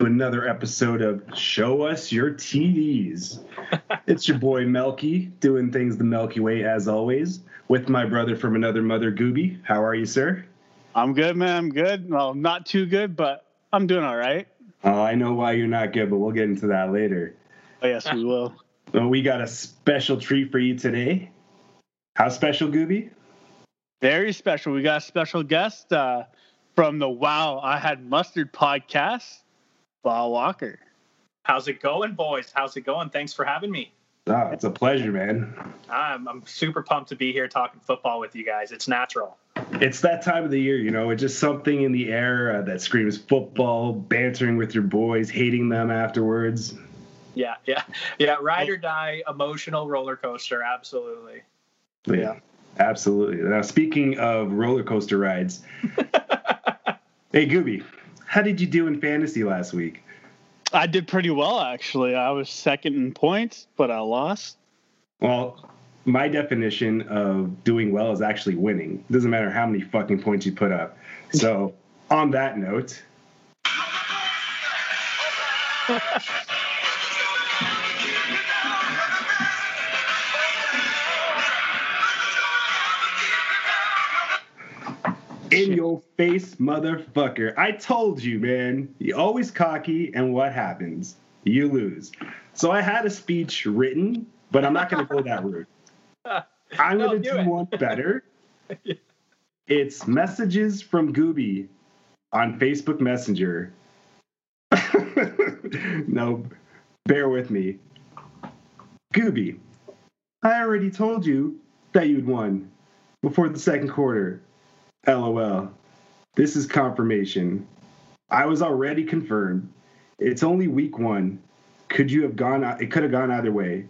another episode of Show Us Your TDs. it's your boy Melky doing things the Melky way as always with my brother from another mother, Gooby. How are you, sir? I'm good, man. I'm good. Well, not too good, but I'm doing all right. Oh, I know why you're not good, but we'll get into that later. Oh, yes, we will. Well, we got a special treat for you today. How special, Gooby? Very special. We got a special guest uh, from the Wow I Had Mustard podcast, Bob Walker. How's it going, boys? How's it going? Thanks for having me. Oh, it's a pleasure, man. I'm, I'm super pumped to be here talking football with you guys. It's natural. It's that time of the year, you know. It's just something in the air uh, that screams football, bantering with your boys, hating them afterwards. Yeah, yeah, yeah. Ride or die, emotional roller coaster. Absolutely. Yeah, absolutely. Now, speaking of roller coaster rides, hey, Gooby, how did you do in fantasy last week? I did pretty well, actually. I was second in points, but I lost. Well, my definition of doing well is actually winning. It doesn't matter how many fucking points you put up. So, on that note, in your face, motherfucker. I told you, man. You're always cocky, and what happens? You lose. So I had a speech written, but I'm not going to go that route. I'm No, going to do do one better. It's messages from Gooby on Facebook Messenger. no, bear with me. Gooby, I already told you that you'd won before the second quarter. LOL. This is confirmation. I was already confirmed. It's only week one. Could you have gone? It could have gone either way.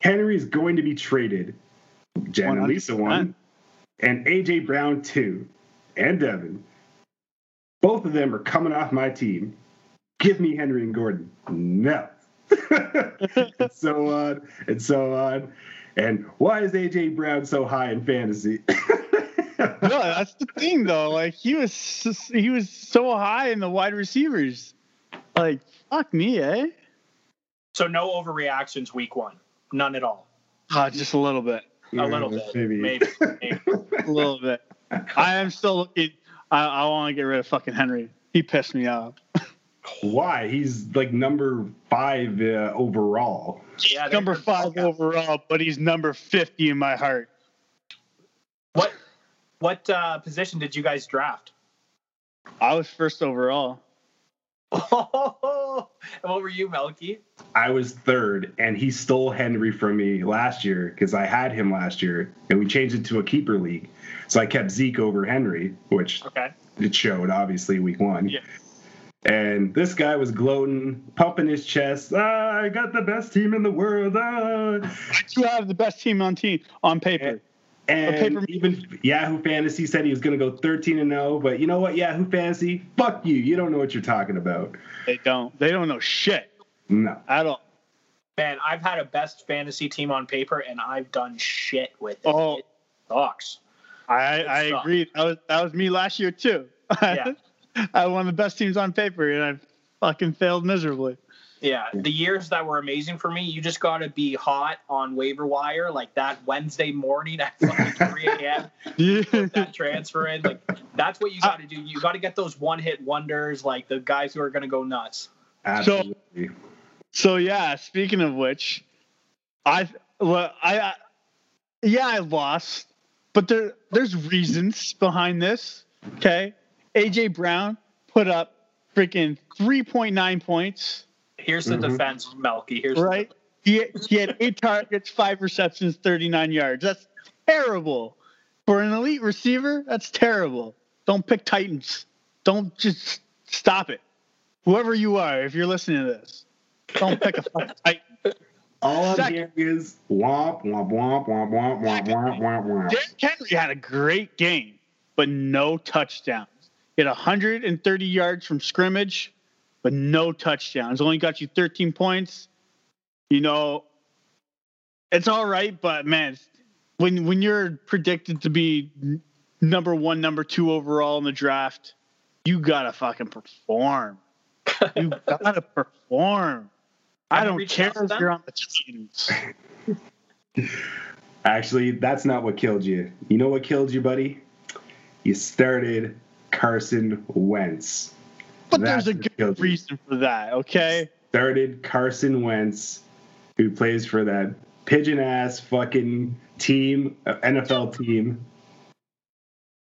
Henry is going to be traded. Jen and Lisa won, and AJ Brown too, and Devin. Both of them are coming off my team. Give me Henry and Gordon. No. and so on and so on. And why is AJ Brown so high in fantasy? no, that's the thing, though. Like he was, s- he was so high in the wide receivers. Like fuck me, eh? So no overreactions week one. None at all. Uh, just a little bit, A little bit. Maybe. Maybe. maybe. a little bit. I am still looking. I, I want to get rid of fucking Henry. He pissed me off. Why? He's like number five uh, overall. Yeah, number five overall, but he's number fifty in my heart. What what uh, position did you guys draft? I was first overall. Oh, and what were you, Melky? I was third, and he stole Henry from me last year because I had him last year, and we changed it to a keeper league. So I kept Zeke over Henry, which Okay. it showed obviously week one. Yeah. And this guy was gloating, pumping his chest. Ah, I got the best team in the world. Ah. You have the best team on team on paper. And paper- even Yahoo Fantasy said he was going to go 13 and 0. But you know what, Yahoo Fantasy? Fuck you. You don't know what you're talking about. They don't. They don't know shit No. at all. Man, I've had a best fantasy team on paper, and I've done shit with it. Oh. It sucks. I Good I stuff. agree. That was that was me last year too. Yeah. I had one of the best teams on paper, and I fucking failed miserably. Yeah, the years that were amazing for me, you just got to be hot on waiver wire like that Wednesday morning at fucking 3 a.m. that transfer in. Like that's what you got to do. You got to get those one-hit wonders, like the guys who are going to go nuts. Absolutely. So yeah, speaking of which, I well I, I yeah I lost, but there there's reasons behind this. Okay, AJ Brown put up freaking 3.9 points. Here's the Mhm. defense, Melky. Here's Right? He he had eight targets, five receptions, 39 yards. That's terrible for an elite receiver. That's terrible. Don't pick Titans. Don't just stop it. Whoever you are, if you're listening to this, don't pick a fucking Titan. All I'm hearing is womp, womp, womp, womp, womp, womp, womp, womp, womp. Derrick Henry had a great game, but no touchdowns. He had 130 yards from scrimmage, but no touchdowns. Only got you 13 points. You know, it's all right, but man, when when you're predicted to be number one, number two overall in the draft, you gotta fucking perform. You gotta perform. I don't care if you're on the teams. Actually, that's not what killed you. You know what killed you, buddy? You started Carson Wentz. But That's there's a good you. reason for that, okay? Started Carson Wentz, who plays for that pigeon ass fucking team, uh, NFL team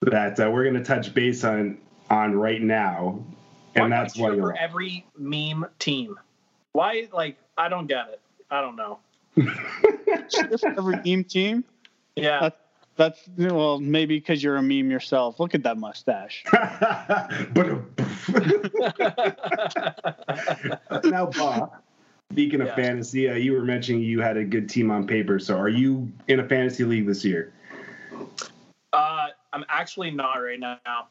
that uh, we're gonna touch base on on right now, and Why that's do why you're for every meme team. Why? Like, I don't get it. I don't know. Every meme team. Yeah. That's that's well, maybe because you're a meme yourself. Look at that mustache. but now, Bob. Speaking of Yeah. fantasy, uh, you were mentioning you had a good team on paper. So, are you in a fantasy league this year? uh, I'm actually not right now.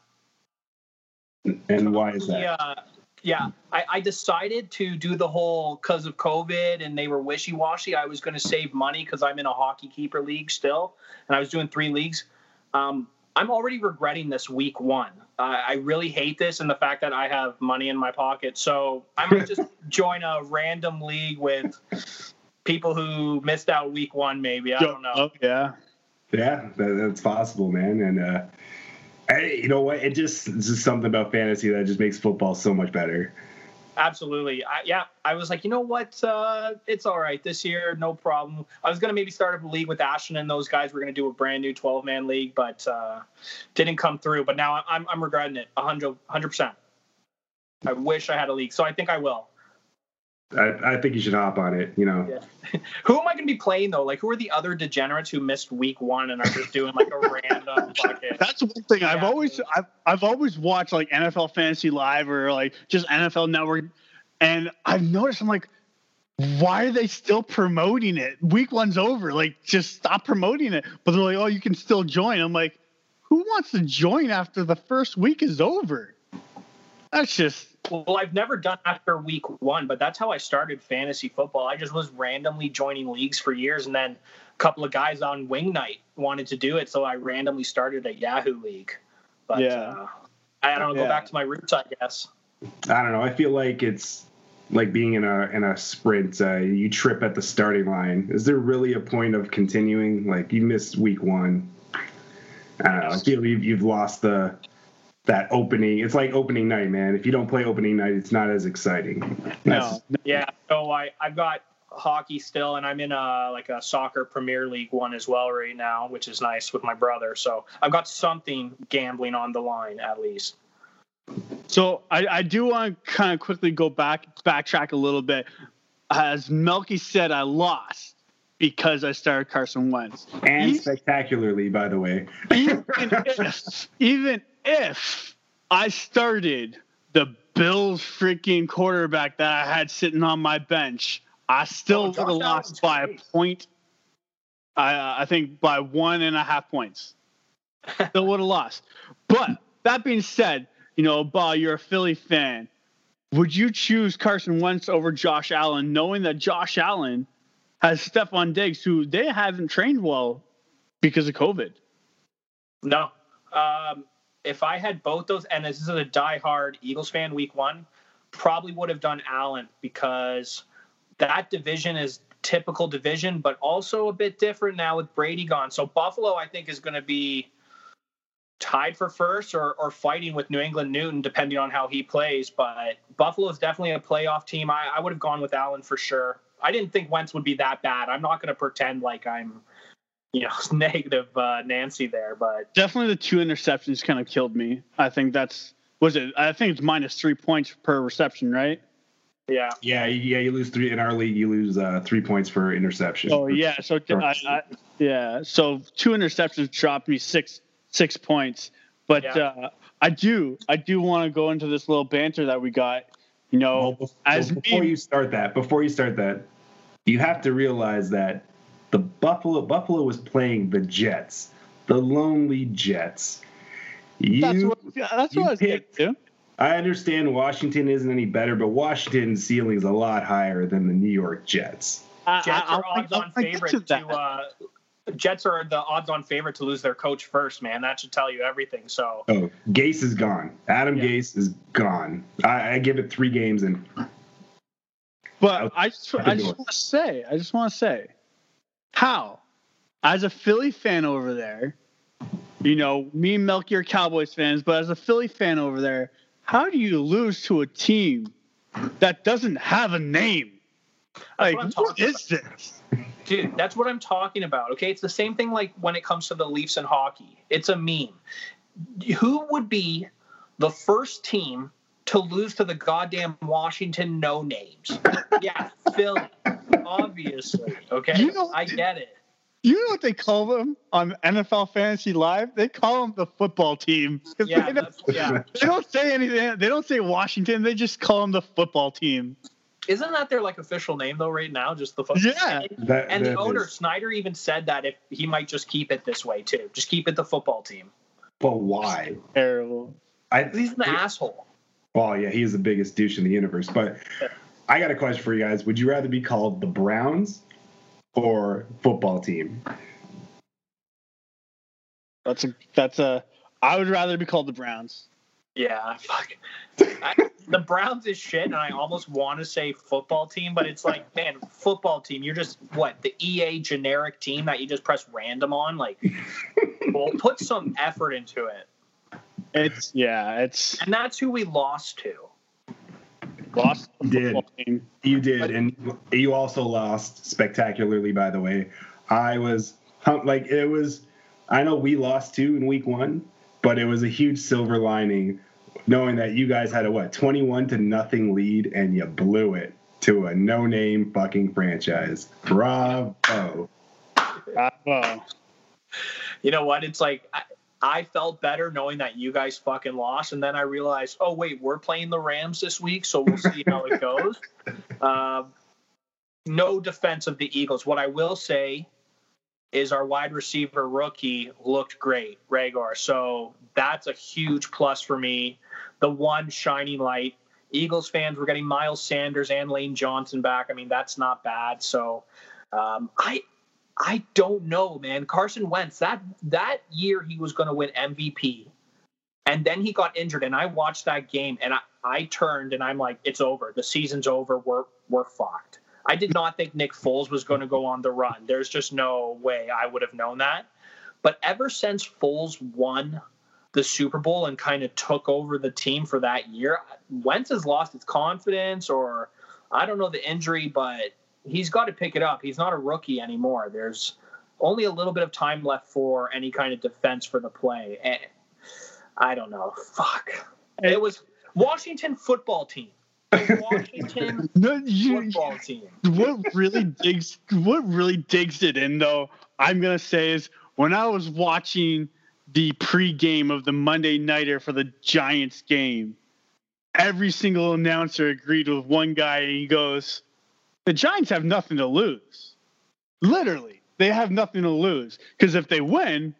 And why is that? Yeah, yeah. I, I decided to do the whole because of COVID and they were wishy washy. I was going to save money because I'm in a hockey keeper league still, and I was doing three leagues. Um, I'm already regretting this week one. Uh, I really hate this and the fact that I have money in my pocket. So I might just join a random league with people who missed out week one. Maybe I don't know. Oh, yeah. Yeah, that, that's possible, man. And uh, hey, you know what? It just it's just something about fantasy that just makes football so much better. Absolutely. I, yeah, I was like, you know what? Uh, it's all right this year, no problem. I was gonna maybe start up a league with Ashton and those guys. We're gonna do a brand new 12 man league, but uh, didn't come through. But now I'm I'm regretting it 100 percent. I wish I had a league, so I think I will. I, I think you should hop on it. You know, Yeah. Who am I gonna be playing though? Like, who are the other degenerates who missed week one and are just doing like a random fucking? That's one thing I've always I've, I've always watched like NFL Fantasy Live or like just NFL Network, and I've noticed I'm like, why are they still promoting it? Week one's over. Like, just stop promoting it. But they're like, oh, you can still join. I'm like, who wants to join after the first week is over? That's just Well, I've never done after week one, but that's how I started fantasy football. I just was randomly joining leagues for years, and then a couple of guys on Wing Night wanted to do it, so I randomly started a Yahoo league. But Yeah. uh, I don't know, Yeah. go back to my roots, I guess. I don't know. I feel like it's like being in a in a sprint. Uh, you trip at the starting line. Is there really a point of continuing? Like you missed week one. I don't know. I feel you've you've lost the that opening. It's like opening night, man. If you don't play opening night, it's not as exciting. no. Yeah, so I I've got hockey still, and I'm in a like a soccer Premier League one as well right now, which is nice with my brother. So I've got something gambling on the line at least. So I, I do want to kind of quickly go back, backtrack a little bit. As Melky said, I lost because I started Carson Wentz. and Ye- spectacularly, by the way. even if, even if I started the Bills freaking quarterback that I had sitting on my bench, I still Oh, would have lost Allen's by a point. I, I think by one and a half points. Still would have lost. But that being said, you know, Ba, you're a Philly fan. Would you choose Carson Wentz over Josh Allen, knowing that Josh Allen has Stefon Diggs, who they haven't trained well because of COVID? No. Um, if I had both those, and this is a diehard Eagles fan week one, probably would have done Allen because that division is typical division, but also a bit different now with Brady gone. So Buffalo, I think, is going to be tied for first or, or fighting with New England Newton, depending on how he plays. But Buffalo is definitely a playoff team. I, I would have gone with Allen for sure. I didn't think Wentz would be that bad. I'm not going to pretend like I'm, you know, negative uh, Nancy there, but Definitely the two interceptions kind of killed me. I think that's was it. I think it's minus three points per reception, right? yeah. Yeah, yeah. You lose three in our league. You lose uh, three points for interception. Oh yeah, so I, I, yeah, so two interceptions dropped me six six points. But Yeah. uh, I do I do want to go into this little banter that we got. You know, Well, bef- as before me- you start that, before you start that, you have to realize that the Buffalo Buffalo was playing the Jets, the lonely Jets. You, that's what yeah, that's you what I was getting picked- to. I understand Washington isn't any better, but Washington's ceiling is a lot higher than the New York Jets. I, Jets are I, odds-on favorite to to, uh, Jets are the odds-on favorite to lose their coach first, man. That should tell you everything. So Oh, Gase is gone. Adam Yeah. Gase is gone. I, I give it three games and But I just, I just doors. want to say, I just want to say, how, as a Philly fan over there, you know, me and Melky are Cowboys fans, but as a Philly fan over there, how do you lose to a team that doesn't have a name? Like, what what is this? Dude, that's what I'm talking about. Okay, it's the same thing like when it comes to the Leafs and hockey. It's a meme. Who would be the first team to lose to the goddamn Washington no names? yeah, Philly, obviously. Okay, You know- I get it. You know what they call them on NFL Fantasy Live? They call them the football team. Yeah, they, don't, yeah. they don't say anything. They don't say Washington. They just call them the football team. Isn't that their like official name though? Right now, just the football. Yeah. that, And the owner is- Snyder even said that if he might just keep it this way too, just keep it the football team. but why? Terrible. I He's an asshole. well, yeah, he is the biggest douche in the universe. But I got a question for you guys. Would you rather be called the Browns or football team? That's a that's a. I would rather be called the Browns. Yeah, fuck. I, the Browns is shit, and I almost want to say football team, but it's like, man, football team. You're just what the EA generic team that you just press random on. Like, well, put some effort into it, It's yeah. It's and that's who we lost to. Lost the Did. football team. You did, and you also lost spectacularly. By the way, I was uh, like, it was. I know we lost two in week one, but it was a huge silver lining, knowing that you guys had a what twenty-one to nothing lead, and you blew it to a no-name fucking franchise. Bravo! Bravo. You know what? It's like I, I felt better knowing that you guys fucking lost, and then I realized, oh wait, we're playing the Rams this week, so we'll see how it goes. Um, no defense of the Eagles. What I will say is our wide receiver rookie looked great, Reagor. So that's a huge plus for me. The one shining light. Eagles fans were getting Miles Sanders and Lane Johnson back. I mean, that's not bad. So um, I I don't know, man. Carson Wentz, that that year he was going to win MVP. And then he got injured and I watched that game and I, I turned and I'm like, it's over. The season's over. We're we're fucked. I did not think Nick Foles was going to go on the run. There's just no way I would have known that. But ever since Foles won the Super Bowl and kind of took over the team for that year, Wentz has lost his confidence or I don't know the injury, but he's got to pick it up. He's not a rookie anymore. There's only a little bit of time left for any kind of defense for the play. And I don't know. Fuck. It was Washington football team. Washington No, you, football team. what really digs what really digs it in though i'm gonna say is when i was watching the pregame of the monday nighter for the giants game every single announcer agreed with one guy and he goes the giants have nothing to lose literally they have nothing to lose because if they win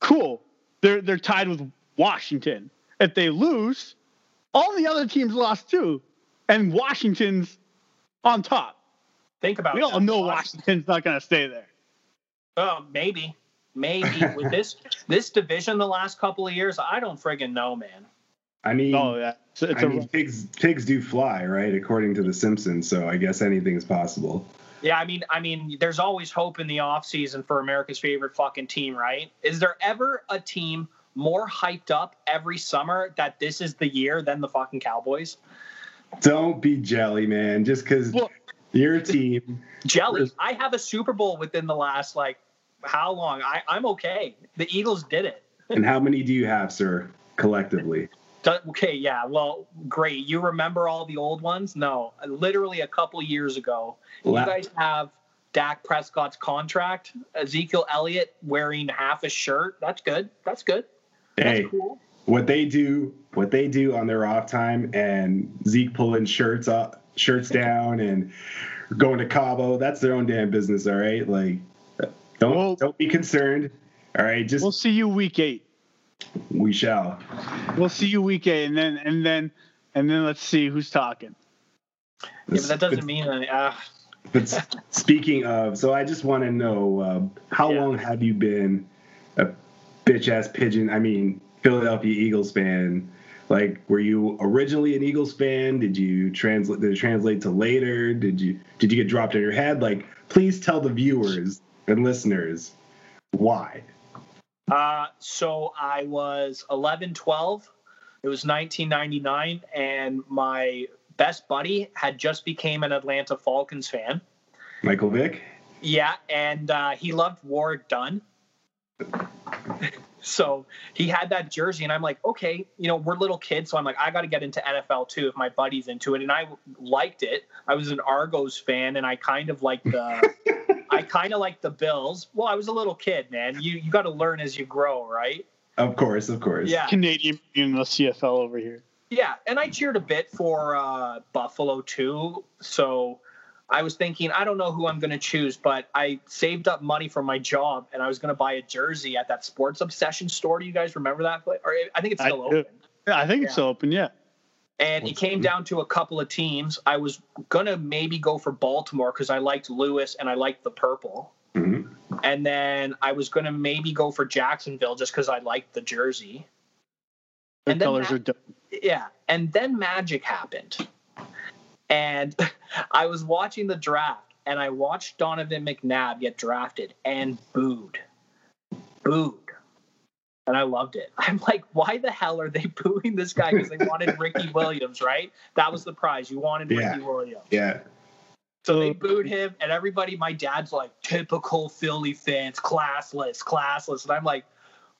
cool they're they're tied with washington if they lose all the other teams lost too and washington's on top Think about it. we that. know Washington's not going to stay there. Oh, maybe. Maybe with this this division the last couple of years, I don't friggin' know, man. I mean, Oh yeah, it's, it's I a mean, pigs pigs do fly, right? According to The Simpsons, so I guess anything's possible. Yeah, I mean, I mean, there's always hope in the offseason for America's favorite fucking team, right? Is there ever a team more hyped up every summer that this is the year than the fucking Cowboys? Don't be jelly, man. Just because Well- your team. Jelly. I have a Super Bowl within the last like how long? I, I'm okay. The Eagles did it. and how many do you have, sir, collectively? Do- Okay, yeah, well, great. You remember all the old ones? No, literally a couple years ago. La- You guys have Dak Prescott's contract, Ezekiel Elliott wearing half a shirt. That's good. That's good. That's hey, cool. what they do, what they do on their off time, and Zeke pulling shirts up, shirts down, and going to Cabo. That's their own damn business. All right, like don't Well- don't be concerned. All right, just we'll see you week eight. We shall. We'll see you week eight, and then and then and then let's see who's talking. Yeah, but that doesn't mean. Uh, but speaking of, so I just want to know uh, how Yeah. long have you been a bitch ass pigeon? I mean, Philadelphia Eagles fan. Like, were you originally an Eagles fan? Did you translate? Did it translate to later? Did you did you get dropped in your head? Like, please tell the viewers and listeners why. Uh, so I was 11, 12. It was 1999, and my best buddy had just became an Atlanta Falcons fan. Michael Vick. Yeah, and uh, he loved Warrick Dunn. so he had that jersey, and I'm like, okay, you know, we're little kids, so I'm like, I got to get into NFL too if my buddy's into it, and I liked it. I was an Argos fan, and I kind of liked the, I kind of like the Bills. Well, I was a little kid, man. You you got to learn as you grow, right? Of course, of course. Yeah. Canadian in the CFL over here. Yeah, and I cheered a bit for uh, Buffalo too. So I was thinking, I don't know who I'm going to choose, but I saved up money from my job, and I was going to buy a jersey at that Sports Obsession store. Do you guys remember that place? Or I think it's I still do. open. Yeah, I think it's still open. Yeah. And it came down to a couple of teams. I was gonna maybe go for Baltimore because I liked Lewis and I liked the purple. Mhm. And then I was gonna maybe go for Jacksonville just because I liked the jersey. The And then colors Ma- are dope. yeah and then magic happened and i was watching the draft and i watched donovan mcnabb get drafted and booed booed and i loved it i'm like why the hell are they booing this guy because they wanted ricky williams right that was the prize you wanted Yeah. ricky williams Yeah. so they booed him, and everybody, my dad's like, typical Philly fans, classless, classless. And I'm like,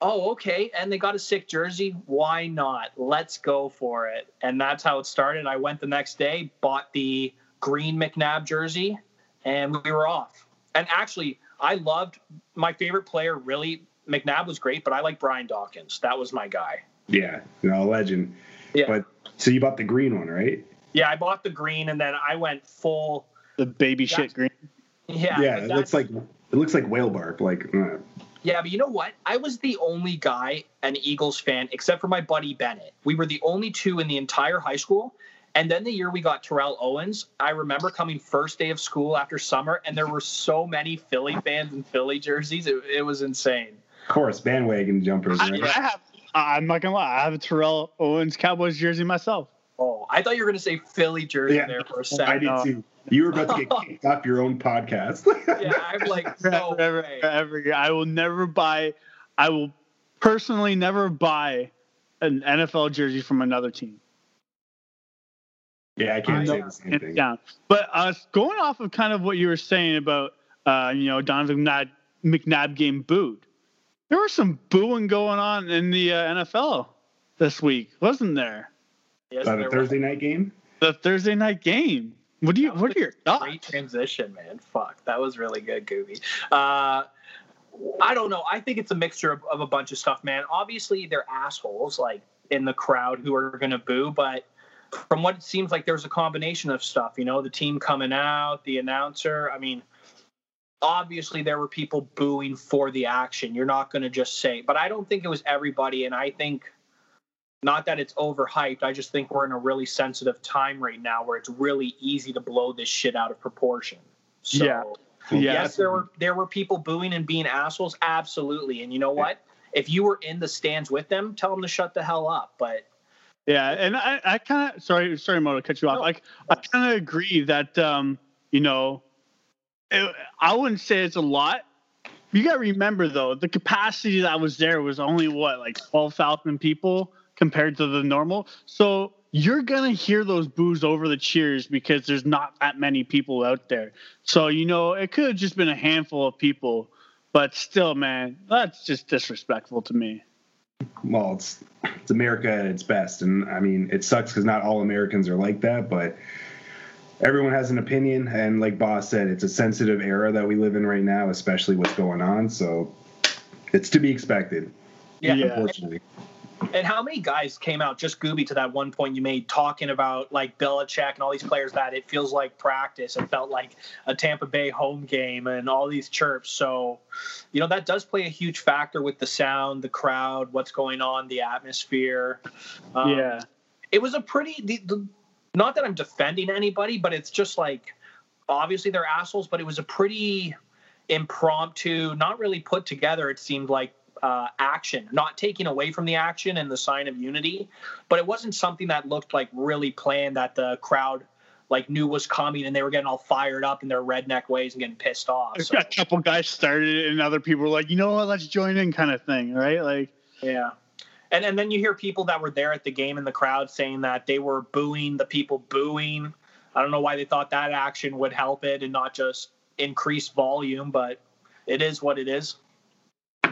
oh, okay. And they got a sick jersey. Why not? Let's go for it. And that's how it started. I went the next day, bought the green McNabb jersey, and we were off. And actually, I loved my favorite player, really. McNabb was great, but I like Brian Dawkins. That was my guy. Yeah. You know, a legend. Yeah. But so you bought the green one, right? Yeah, I bought the green, and then I went full. The baby shit green. Yeah, Yeah. it looks like it looks like whale bark. Like. uh, Yeah, but you know what? I was the only guy, an Eagles fan, except for my buddy Bennett. We were the only two in the entire high school. And then the year we got Terrell Owens, I remember coming first day of school after summer, and there were so many Philly fans in Philly jerseys. It, it was insane. Of course, bandwagon jumpers. I, Right? I have. I'm not gonna lie. I have a Terrell Owens Cowboys jersey myself. Oh, I thought you were going to say Philly jersey Yeah. there for a I second. did know. too. You were about to get kicked off your own podcast. Yeah, I'm like, no Ever, way. ever, I will never buy. I will personally never buy an NFL jersey from another team. yeah, I can't I say know. the same thing. down. But uh, going off of kind of what you were saying about, uh, you know, Donovan McNabb, McNabb game booed. There was some booing going on in the uh, NFL this week, wasn't there? Yes, About there a was. Thursday night game. The Thursday night game. What do you? What are your thoughts? Great transition, man. Fuck, that was really good, Gooby. Uh, I don't know. I think it's a mixture of, of a bunch of stuff, man. Obviously, they're assholes, like in the crowd who are going to boo, but from what it seems like, there's a combination of stuff. You know, the team coming out, the announcer. I mean, obviously, there were people booing for the action. You're not going to just say, but I don't think it was everybody, and I think. Not that it's overhyped. I just think we're in a really sensitive time right now where it's really easy to blow this shit out of proportion. So, Yeah. Yeah. yes, there were there were people booing and being assholes, absolutely. And you know what? If you were in the stands with them, tell them to shut the hell up. But Yeah, and I, I kind of sorry, sorry, Mo, to cut you off. No. Like, I kind of agree that um, you know, it, I wouldn't say it's a lot. You got to remember though, the capacity that was there was only what like twelve thousand people compared to the normal. So you're gonna hear those boos over the cheers because there's not that many people out there. So you know, it could have just been a handful of people, but still, man, that's just disrespectful to me. Well, it's it's America at its best, and I mean, it sucks because not all Americans are like that, but everyone has an opinion, and like Boss said, it's a sensitive era that we live in right now, especially what's going on. So it's to be expected, yeah, Yeah. unfortunately. And how many guys came out just Gooby to that one point you made talking about like Belichick and all these players that it feels like practice. It felt like a Tampa Bay home game and all these chirps. So, you know, that does play a huge factor with the sound, the crowd, what's going on, the atmosphere. Um, yeah. It was a pretty, the, the, not that I'm defending anybody, but it's just like obviously they're assholes, but it was a pretty impromptu, not really put together. It seemed like uh, action, not taking away from the action and the sign of unity, but it wasn't something that looked like really planned that the crowd like knew was coming and they were getting all fired up in their redneck ways and getting pissed off. So. A couple guys started it and other people were like, you know what, let's join in kind of thing, right? Like, yeah. And and then you hear people that were there at the game in the crowd saying that they were booing the people booing. I don't know why they thought that action would help it and not just increase volume, but it is what it is.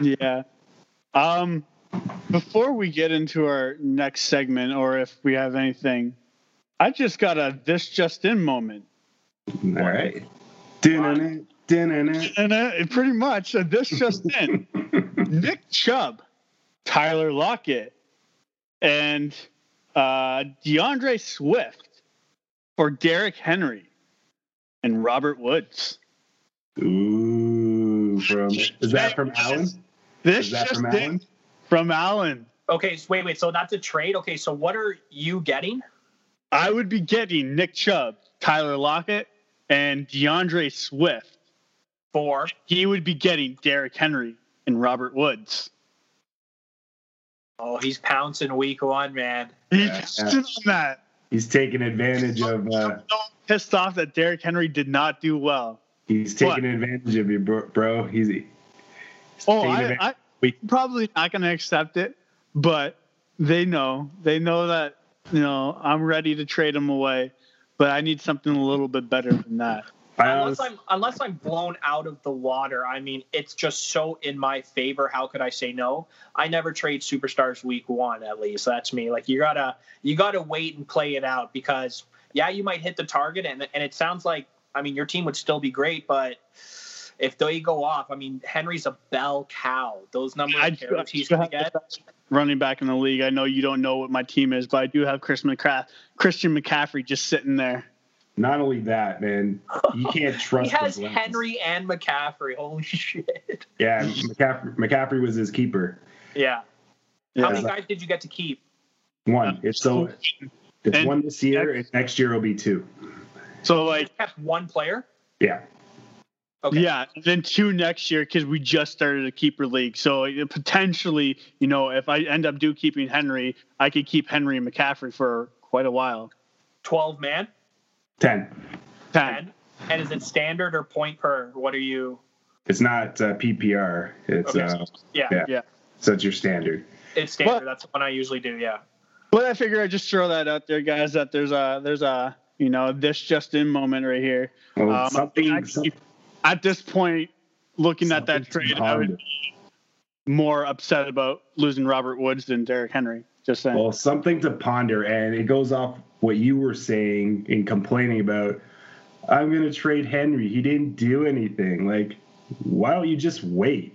Yeah. Um before we get into our next segment or if we have anything I just got a this just in moment. All right. Dinner, dinner, Pretty much a this just in. Nick Chubb, Tyler Lockett, and uh, D'Andre Swift for Derrick Henry and Robert Woods. Ooh, from is that from Allen? This is that from Allen? From Allen. Okay, so wait, wait. So that's a trade. Okay, so what are you getting? I would be getting Nick Chubb, Tyler Lockett, and D'Andre Swift. For he would be getting Derrick Henry and Robert Woods. Oh, he's pouncing week one, man. He's yeah, yeah. on that. He's taking advantage of. Uh, pissed off that Derrick Henry did not do well. He's taking what? advantage of you, bro. He's. he's oh, I, I, we probably not going to accept it, but they know. They know that you know, I'm ready to trade him away, but I need something a little bit better than that. Unless I'm unless I'm blown out of the water, I mean, it's just so in my favor. How could I say no? I never trade superstars week one. At least that's me. Like you gotta you gotta wait and play it out because yeah, you might hit the target, and and it sounds like I mean your team would still be great, but if they go off, I mean Henry's a bell cow. Those numbers I, he's gonna get running back in the league. I know you don't know what my team is, but I do have Chris McCra- Christian McCaffrey just sitting there. Not only that, man, you can't trust. he has Henry and McCaffrey. Holy shit! Yeah, McCaffrey, McCaffrey was his keeper. Yeah. yeah. How many guys did you get to keep? One. It's so it's and, one this year, and next year will be two. So like kept one player. Yeah. Okay. Yeah, then two next year because we just started a keeper league. So potentially, you know, if I end up do keeping Henry, I could keep Henry and McCaffrey for quite a while. Twelve man. Ten. Ten. Ten. And is it standard or point per? What are you? It's not uh, PPR. It's okay. uh, yeah. yeah. yeah. So it's your standard. It's standard. But, That's what I usually do. Yeah. But I figure I just throw that out there, guys. That there's a there's a you know this just in moment right here. Well, um, something, something at this point, looking at that trade, I would be more upset about losing Robert Woods than Derrick Henry. Just saying. Well, something to ponder, and it goes off what you were saying and complaining about. I'm going to trade Henry. He didn't do anything. Like, why don't you just wait?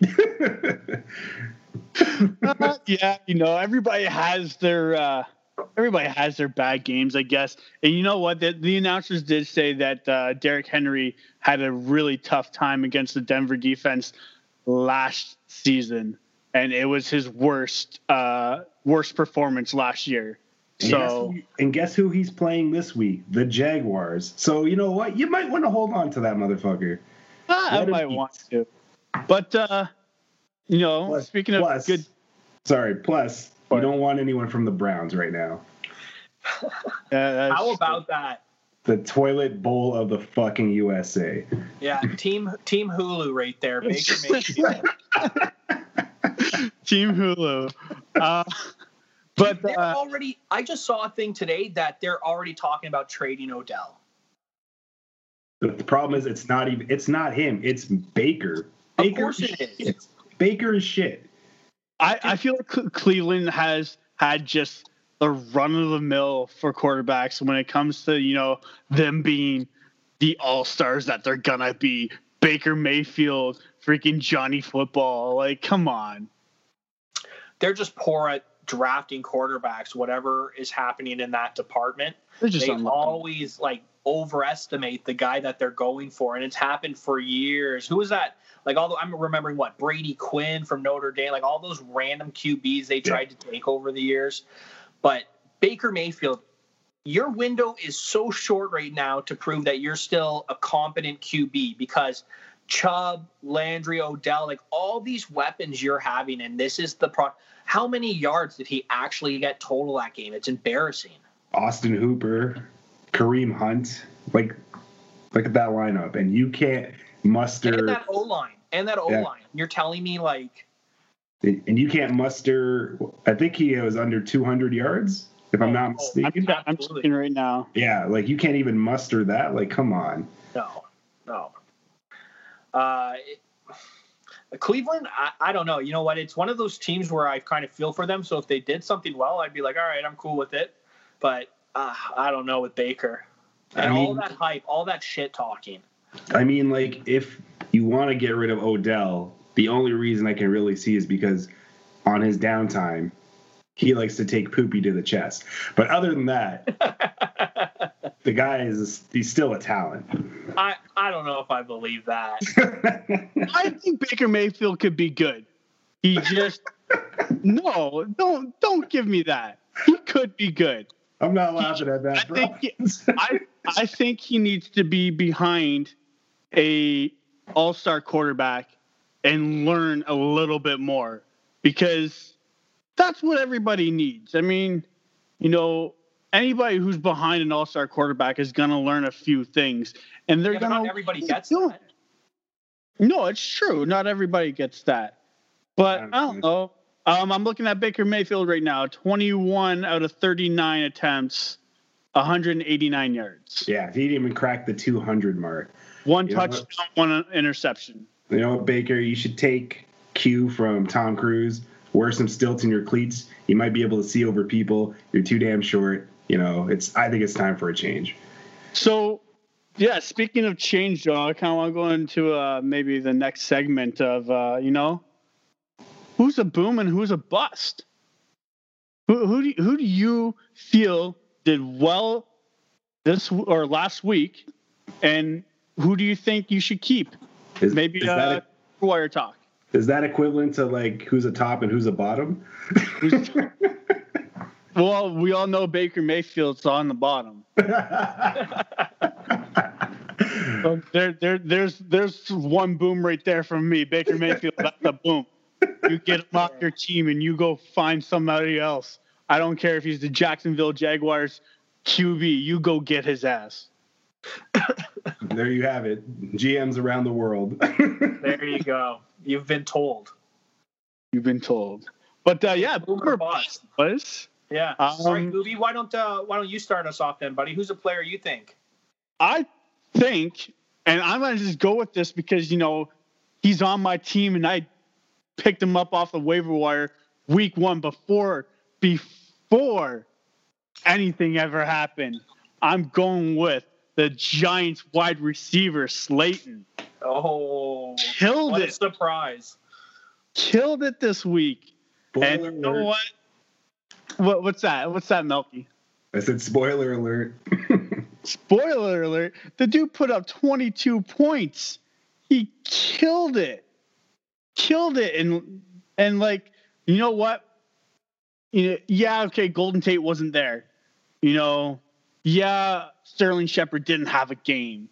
uh, yeah, you know, everybody has their uh, everybody has their bad games, I guess. And you know what? The, the announcers did say that uh, Derrick Henry had a really tough time against the Denver defense last season, and it was his worst uh, worst performance last year. So and guess, who, and guess who he's playing this week? The Jaguars. So you know what? You might want to hold on to that motherfucker. Ah, I might want to. But uh, you know, plus, speaking of plus, good. Sorry. Plus, you don't want anyone from the Browns right now. yeah, How about that? The toilet bowl of the fucking USA. Yeah, team Team Hulu right there. Baker Mayfield. team Hulu. Uh, but they're uh, already. I just saw a thing today that they're already talking about trading Odell. The, the problem is, it's not even. It's not him. It's Baker. Baker of course it is. Baker is shit. I, I feel like Cleveland has had just the run of the mill for quarterbacks when it comes to you know them being the all stars that they're gonna be. Baker Mayfield, freaking Johnny Football, like come on. They're just poor at drafting quarterbacks. Whatever is happening in that department, they always like overestimate the guy that they're going for, and it's happened for years. Who was that? Like all the, I'm remembering what Brady Quinn from Notre Dame, like all those random QBs they tried yeah. to take over the years. But Baker Mayfield your window is so short right now to prove that you're still a competent QB because Chubb, Landry, Odell, like all these weapons you're having, and this is the pro. How many yards did he actually get total that game? It's embarrassing. Austin Hooper, Kareem Hunt, like look at that lineup, and you can't muster and that O line and that O line. Yeah. You're telling me like, and you can't muster. I think he was under 200 yards, if I'm oh, not oh, mistaken. I'm, I'm looking right now. Yeah, like you can't even muster that. Like, come on. No, no. Uh, it, Cleveland, I, I, don't know. You know what? It's one of those teams where I kind of feel for them. So if they did something well, I'd be like, all right, I'm cool with it. But uh, I don't know with Baker and I mean, all that hype, all that shit talking. I mean, like if you want to get rid of Odell, the only reason I can really see is because on his downtime, he likes to take poopy to the chest. But other than that, the guy is he's still a talent. I I don't know if I believe that. I think Baker Mayfield could be good. He just no, don't don't give me that. He could be good. I'm not laughing at that. I think, he, I, I think he needs to be behind a all-star quarterback and learn a little bit more because that's what everybody needs. I mean, you know, anybody who's behind an all-star quarterback is going to learn a few things and they're yeah, going to everybody gets that. No, it's true. Not everybody gets that. But I don't know. Um, I'm looking at Baker Mayfield right now. 21 out of 39 attempts, 189 yards. Yeah, he didn't even crack the 200 mark. One you touchdown, one interception. You know, Baker, you should take cue from Tom Cruise. Wear some stilts in your cleats. You might be able to see over people. You're too damn short. You know, it's. I think it's time for a change. So, yeah. Speaking of change, I kind of want to go into uh, maybe the next segment of uh, you know who's a boom and who's a bust? Who who do you, who do you feel did well this or last week, and who do you think you should keep? Is, Maybe is uh, a, wire talk. Is that equivalent to like who's a top and who's a bottom? well, we all know Baker Mayfield's on the bottom. so there, there, there's, there's one boom right there from me. Baker Mayfield, that's a boom you get him off your team and you go find somebody else. I don't care if he's the Jacksonville Jaguars QB. You go get his ass. there you have it. GMs around the world. there you go. You've been told. You've been told. But uh, yeah, Boomer Boss was. Yeah. Um, Sorry, Gooby. Why don't uh, Why don't you start us off then, buddy? Who's a player you think? I think, and I'm gonna just go with this because you know he's on my team, and I picked him up off the waiver wire week one before before anything ever happened. I'm going with the Giants wide receiver Slayton. Oh, killed what it! surprise! Killed it this week. Spoiler and you know what? What what's that? What's that, Melky? I said spoiler alert. spoiler alert. The dude put up 22 points. He killed it killed it and and like you know what you know yeah okay golden tate wasn't there you know yeah sterling shepard didn't have a game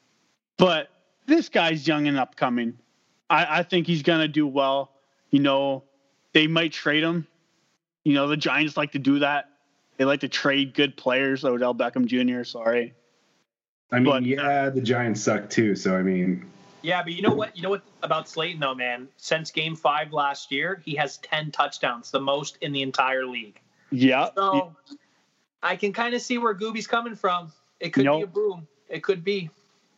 but this guy's young and upcoming i i think he's gonna do well you know they might trade him you know the giants like to do that they like to trade good players odell beckham jr sorry i mean but, yeah the giants suck too so i mean yeah, but you know what? You know what about Slayton though, man? Since Game Five last year, he has ten touchdowns, the most in the entire league. Yeah. So yeah. I can kind of see where Gooby's coming from. It could be a boom. It could be.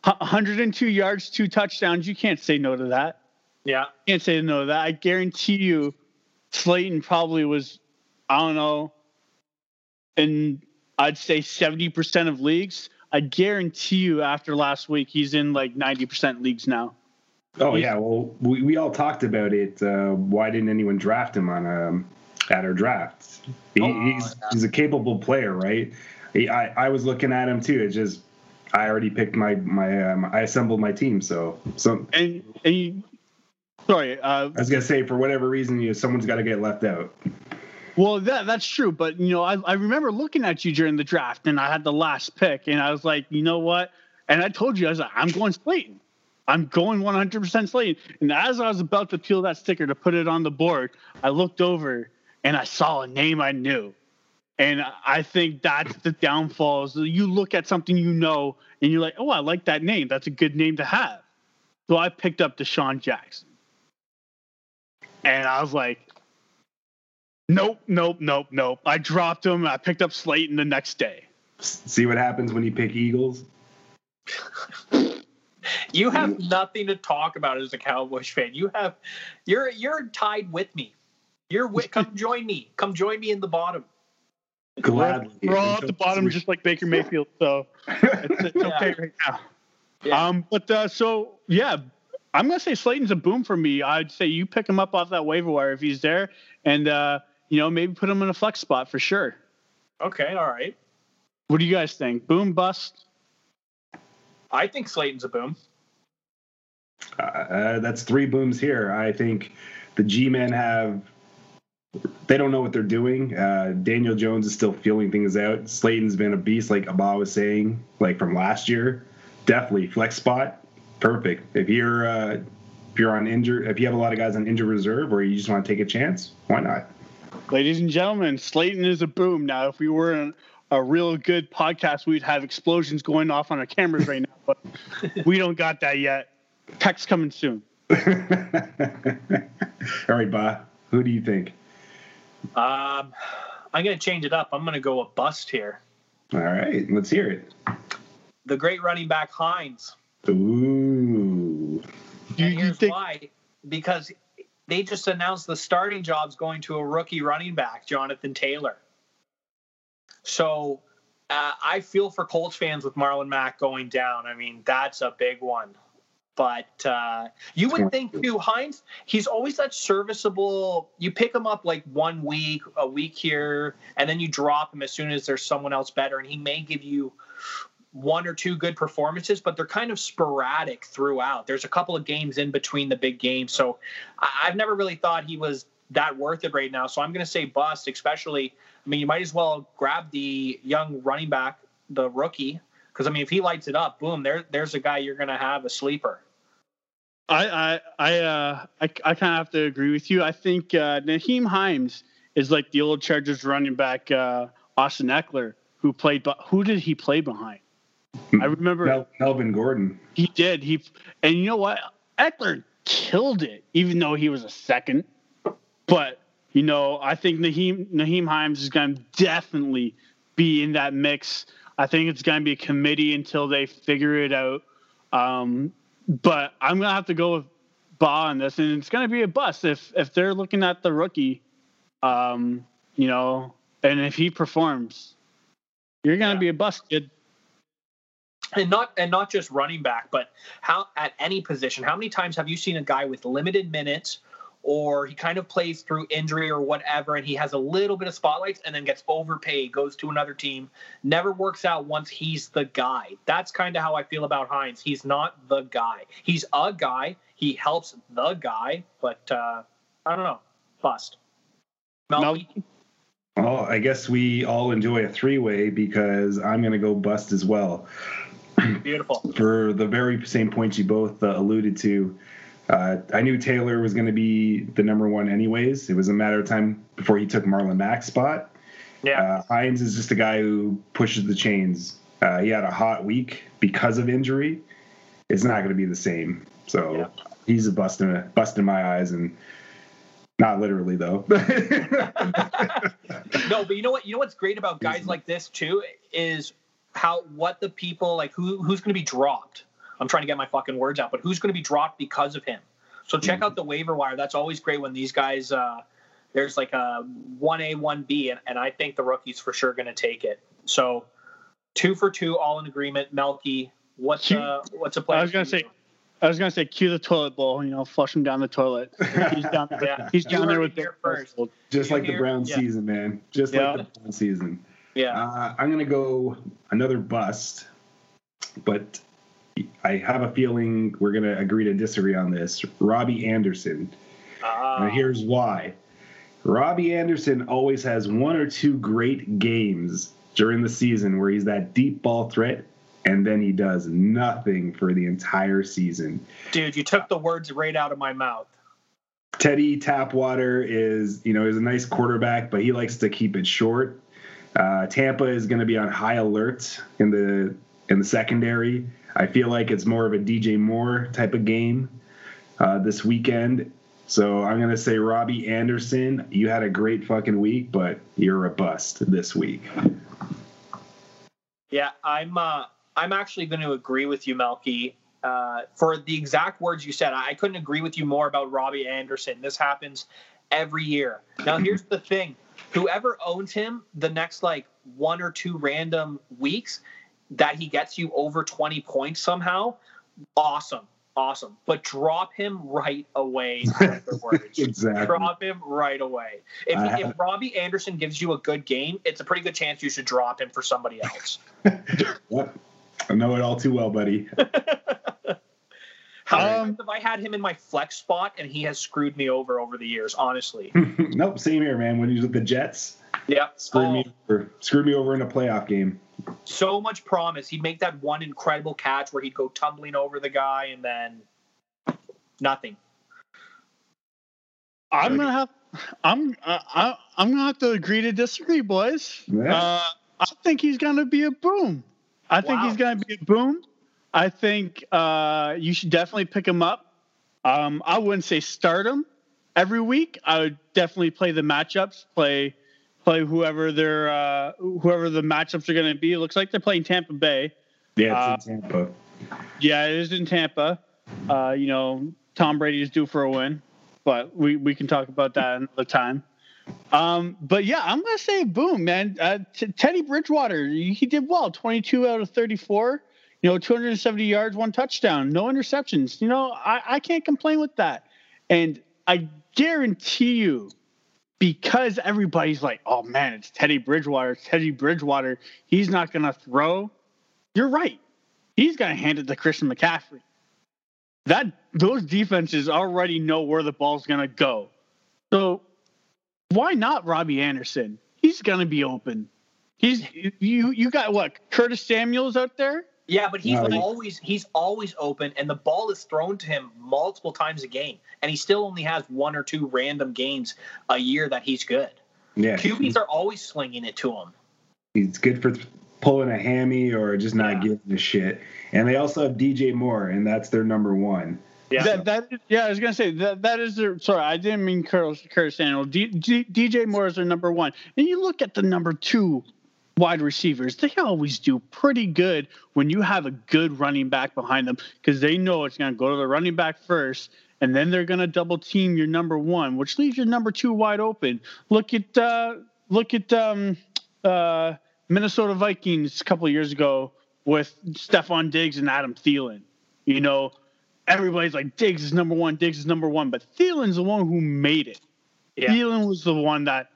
102 yards, two touchdowns. You can't say no to that. Yeah. You can't say no to that. I guarantee you, Slayton probably was, I don't know, in I'd say 70% of leagues I guarantee you, after last week, he's in like 90% leagues now. Oh yeah, well, we, we all talked about it. Uh, why didn't anyone draft him on um, at our draft? He, oh, he's yeah. he's a capable player, right? He, I I was looking at him too. It's just I already picked my my um, I assembled my team, so so and and you, sorry, uh, I was gonna say for whatever reason, you someone's got to get left out. Well, that that's true, but you know, I, I remember looking at you during the draft, and I had the last pick, and I was like, you know what? And I told you, I was like, I'm going Slayton. I'm going 100% Slayton. And as I was about to peel that sticker to put it on the board, I looked over and I saw a name I knew. And I think that's the downfall. Is you look at something you know, and you're like, oh, I like that name. That's a good name to have. So I picked up DeSean Jackson. And I was like, nope, nope, nope, nope. I dropped him. I picked up Slayton the next day. See what happens when you pick Eagles? you have nothing to talk about as a Cowboys fan. You have you're you're tied with me. You're with, come join me. Come join me in the bottom. Gladly. We're, we're all at the bottom, just like Baker Mayfield. So it's, it's yeah. okay right now. Yeah. Um, but uh, so yeah, I'm gonna say Slayton's a boom for me. I'd say you pick him up off that waiver wire if he's there, and uh, you know maybe put him in a flex spot for sure. Okay, all right. What do you guys think? Boom bust? I think Slayton's a boom. Uh, that's three booms here. I think the G-men have they don't know what they're doing. Uh, Daniel Jones is still feeling things out. Slayton's been a beast, like Abba was saying, like from last year. Definitely flex spot, perfect. If you're uh, if you're on injured, if you have a lot of guys on injured reserve, or you just want to take a chance, why not? Ladies and gentlemen, Slayton is a boom. Now, if we were in a real good podcast, we'd have explosions going off on our cameras right now, but we don't got that yet. Text coming soon. All right, Ba. Who do you think? Um, I'm going to change it up. I'm going to go a bust here. All right, let's hear it. The great running back Hines. Ooh. And here's think- why: because they just announced the starting job's going to a rookie running back, Jonathan Taylor. So uh, I feel for Colts fans with Marlon Mack going down. I mean, that's a big one. But uh, you would think too, Hines, he's always that serviceable. You pick him up like one week, a week here, and then you drop him as soon as there's someone else better. And he may give you one or two good performances, but they're kind of sporadic throughout. There's a couple of games in between the big games. So I've never really thought he was that worth it right now. So I'm going to say bust, especially. I mean, you might as well grab the young running back, the rookie, because I mean, if he lights it up, boom, there, there's a guy you're going to have a sleeper. I I I uh I, I kind of have to agree with you. I think uh, Nyheim Hines is like the old Chargers running back uh, Austin Ekeler, who played. But who did he play behind? I remember Mel- Melvin Gordon. He did. He and you know what? Ekeler killed it, even though he was a second. But you know, I think Nyheim Nyheim Hines is going to definitely be in that mix. I think it's going to be a committee until they figure it out. Um, but I'm gonna have to go with Ba on this, and it's gonna be a bust if if they're looking at the rookie, um, you know, and if he performs, you're gonna yeah. be a bust, kid. And not and not just running back, but how at any position. How many times have you seen a guy with limited minutes or he kind of plays through injury or whatever, and he has a little bit of spotlights and then gets overpaid, goes to another team, never works out once he's the guy. That's kind of how I feel about Hines. He's not the guy. He's a guy. He helps the guy, but uh, I don't know. Bust. Melky? Well, I guess we all enjoy a three way because I'm going to go bust as well. Beautiful. For the very same points you both uh, alluded to. Uh, I knew Taylor was going to be the number one anyways. It was a matter of time before he took Marlon Mack's spot. Yeah. Uh, Hines is just a guy who pushes the chains. Uh, he had a hot week because of injury. It's not going to be the same. So yeah. he's a bust in, a bust in my eyes, and not literally though. no, but you know what? You know what's great about guys like this too is how what the people like who who's going to be dropped I'm trying to get my fucking words out, but who's going to be dropped because of him? So check out the waiver wire. That's always great when these guys. Uh, there's like a one A, one B, and, and I think the rookie's for sure going to take it. So two for two, all in agreement. Melky, what's uh, what's a play? I was gonna say. I was gonna say, cue the toilet bowl. You know, flush him down the toilet. He's down. yeah. He's down there with there first. Just like the Brown yeah. season, man. Just yeah. like the Brown season. Yeah. Uh, I'm gonna go another bust, but I have a feeling we're going to agree to disagree on this. Robbie Anderson. Uh, here's why. Robbie Anderson always has one or two great games during the season where he's that deep ball threat, and then he does nothing for the entire season. Dude, you took the words right out of my mouth. Teddy Tapwater is, you know, is a nice quarterback, but he likes to keep it short. Uh, Tampa is going to be on high alert in the in the secondary. I feel like it's more of a DJ Moore type of game uh, this weekend. So I'm going to say Robbie Anderson, you had a great fucking week, but you're a bust this week. Yeah, I'm. Uh, I'm actually going to agree with you, Melky. Uh, for the exact words you said, I couldn't agree with you more about Robbie Anderson. This happens every year. Now, here's the thing: whoever owns him, the next like one or two random weeks that he gets you over 20 points somehow, awesome awesome. But drop him right away afterwards. exactly. Drop him right away. If, have... if Robbie Anderson gives you a good game, it's a pretty good chance you should drop him for somebody else. yep. I know it all too well, buddy. How many um, times have I had him in my flex spot and he has screwed me over over the years? Honestly. nope, same here, man. When he was with the Jets, yeah, screwed oh. me over. Screwed me over in a playoff game so much promise. He'd make that one incredible catch where he'd go tumbling over the guy and then nothing. I'm gonna have I'm uh, I, I'm gonna have to agree to disagree, boys. Yeah. Uh, I think he's gonna be a boom. I think he's gonna be a boom. I think uh, you should definitely pick him up. Um, I wouldn't say start him every week. I would definitely play the matchups, play play whoever their uh, whoever the matchups are going to be. It looks like they're playing Tampa Bay. Yeah, it's uh, in Tampa. Yeah, it is in Tampa. Uh, you know, Tom Brady is due for a win, but we, we can talk about that another time. Um, but yeah, I'm gonna say boom, man. Uh, t- Teddy Bridgewater, he did well, 22 out of 34. You know, 270 yards, one touchdown, no interceptions. You know, I, I can't complain with that. And I guarantee you, because everybody's like, oh man, it's Teddy Bridgewater, it's Teddy Bridgewater. He's not going to throw. You're right. He's going to hand it to Christian McCaffrey. That those defenses already know where the ball's going to go. So why not Robbie Anderson? He's going to be open. He's you you got what? Curtis Samuels out there? Yeah, but he's no, always he's always open, and the ball is thrown to him multiple times a game, and he still only has one or two random games a year that he's good. Yeah, QBs are always slinging it to him. He's good for pulling a hammy or just not yeah. giving a shit. And they also have DJ Moore, and that's their number one. Yeah, that, that yeah, I was gonna say that that is their. Sorry, I didn't mean Curtis, Curtis Samuel. D, D, DJ Moore is their number one, and you look at the number two wide receivers, they always do pretty good when you have a good running back behind them because they know it's going to go to the running back first, and then they're going to double team your number one, which leaves your number two wide open. Look at uh, look at um, uh, Minnesota Vikings a couple years ago with Stefon Diggs and Adam Thielen. You know, everybody's like Diggs is number one, Diggs is number one, but Thielen's the one who made it. Yeah. Thielen was the one that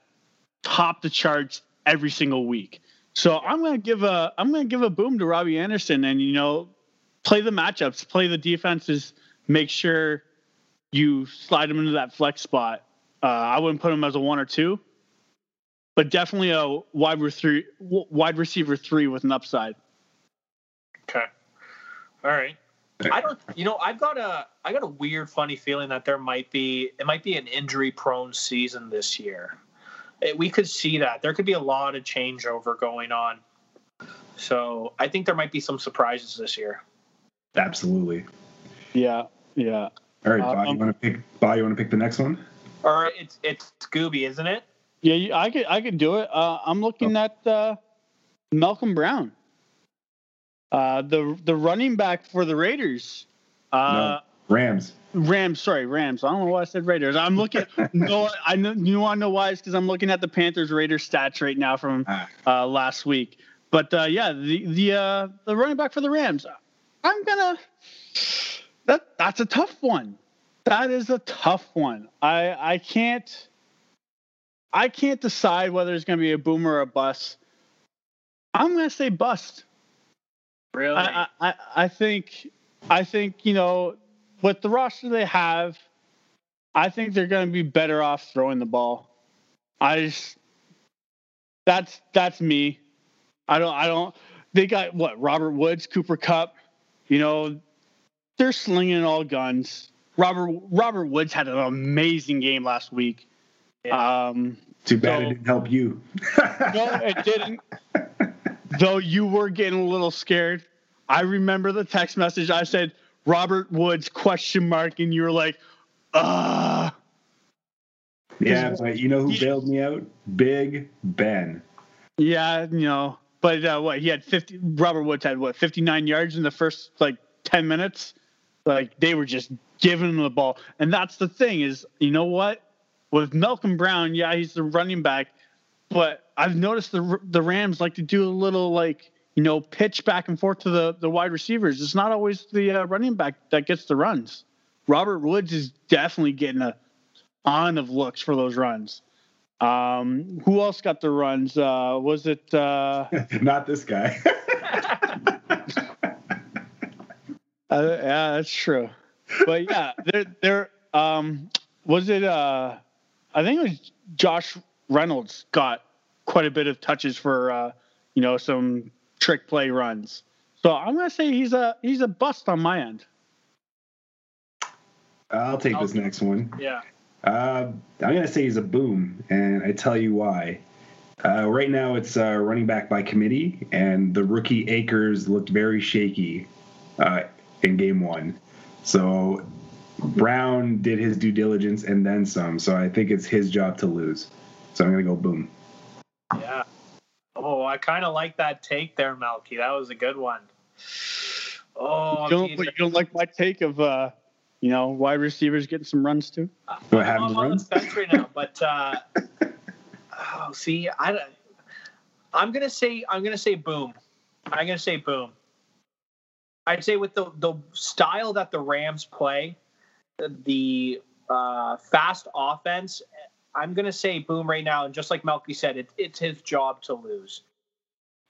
topped the charts every single week. So I'm gonna give a I'm gonna give a boom to Robbie Anderson, and you know, play the matchups, play the defenses, make sure you slide him into that flex spot. Uh, I wouldn't put him as a one or two, but definitely a wide receiver wide receiver three with an upside. Okay. All right. I don't you know, I've got a I got a weird funny feeling that there might be it might be an injury prone season this year we could see that there could be a lot of changeover going on. So I think there might be some surprises this year. Absolutely. Yeah. Yeah. All right, Bob, um, you want to pick? Bob, you want to pick the next one? All right, it's it's Scooby, isn't it? Yeah, I could I could do it. Uh, I'm looking oh. at uh, Malcolm Brown, uh, the the running back for the Raiders. Uh, no, Rams. Rams, sorry, Rams. I don't know why I said Raiders. I'm looking. no, I know you want to know why? It's because I'm looking at the Panthers Raiders stats right now from ah. uh, last week. But uh, yeah, the the uh, the running back for the Rams. I'm gonna. That that's a tough one. That is a tough one. I I can't. I can't decide whether it's gonna be a boomer or a bust. I'm gonna say bust. Really? I, I I think I think you know with the roster they have, I think they're going to be better off throwing the ball. I just that's that's me. I don't I don't. They got what Robert Woods, Cooper Kupp. You know, they're slinging all guns. Robert Robert Woods had an amazing game last week. Yeah. Um, Too bad so, it didn't help you. no, it didn't. Though you were getting a little scared. I remember the text message. I said Robert Woods question mark, and you were like, ah. Yeah, but you know who he, bailed me out? Big Ben. Yeah, you know, but uh, what he had fifty. Robert Woods had what fifty nine yards in the first like ten minutes. Like they were just giving him the ball, and that's the thing is, you know what? With Malcolm Brown, yeah, he's the running back, but I've noticed the the Rams like to do a little like you know pitch back and forth to the the wide receivers. It's not always the uh, running back that gets the runs. Robert Woods is definitely getting a ton of looks for those runs. Um, who else got the runs? Uh, was it uh, not this guy? uh, yeah, that's true. But yeah, there, there. Um, was it? Uh, I think it was Josh Reynolds got quite a bit of touches for uh, you know some trick play runs. So I'm gonna say he's a he's a bust on my end. I'll take I'll, this next one. Yeah. Uh, I'm gonna say he's a boom, and I tell you why. Uh, right now, it's uh, running back by committee, and the rookie Akers looked very shaky uh, in game one. So Brown did his due diligence and then some. So I think it's his job to lose. So I'm gonna go boom. Yeah. Oh, I kind of like that take there, Melky. That was a good one. Oh, you don't, you don't like my take of uh, you know wide receivers getting some runs too. Do I have I'm on the fence right now, but uh, oh, see, I, I'm gonna say I'm gonna say boom. I'm gonna say boom. I'd say with the the style that the Rams play, the uh, fast offense I'm going to say boom right now. And just like Melky said, it, it's his job to lose.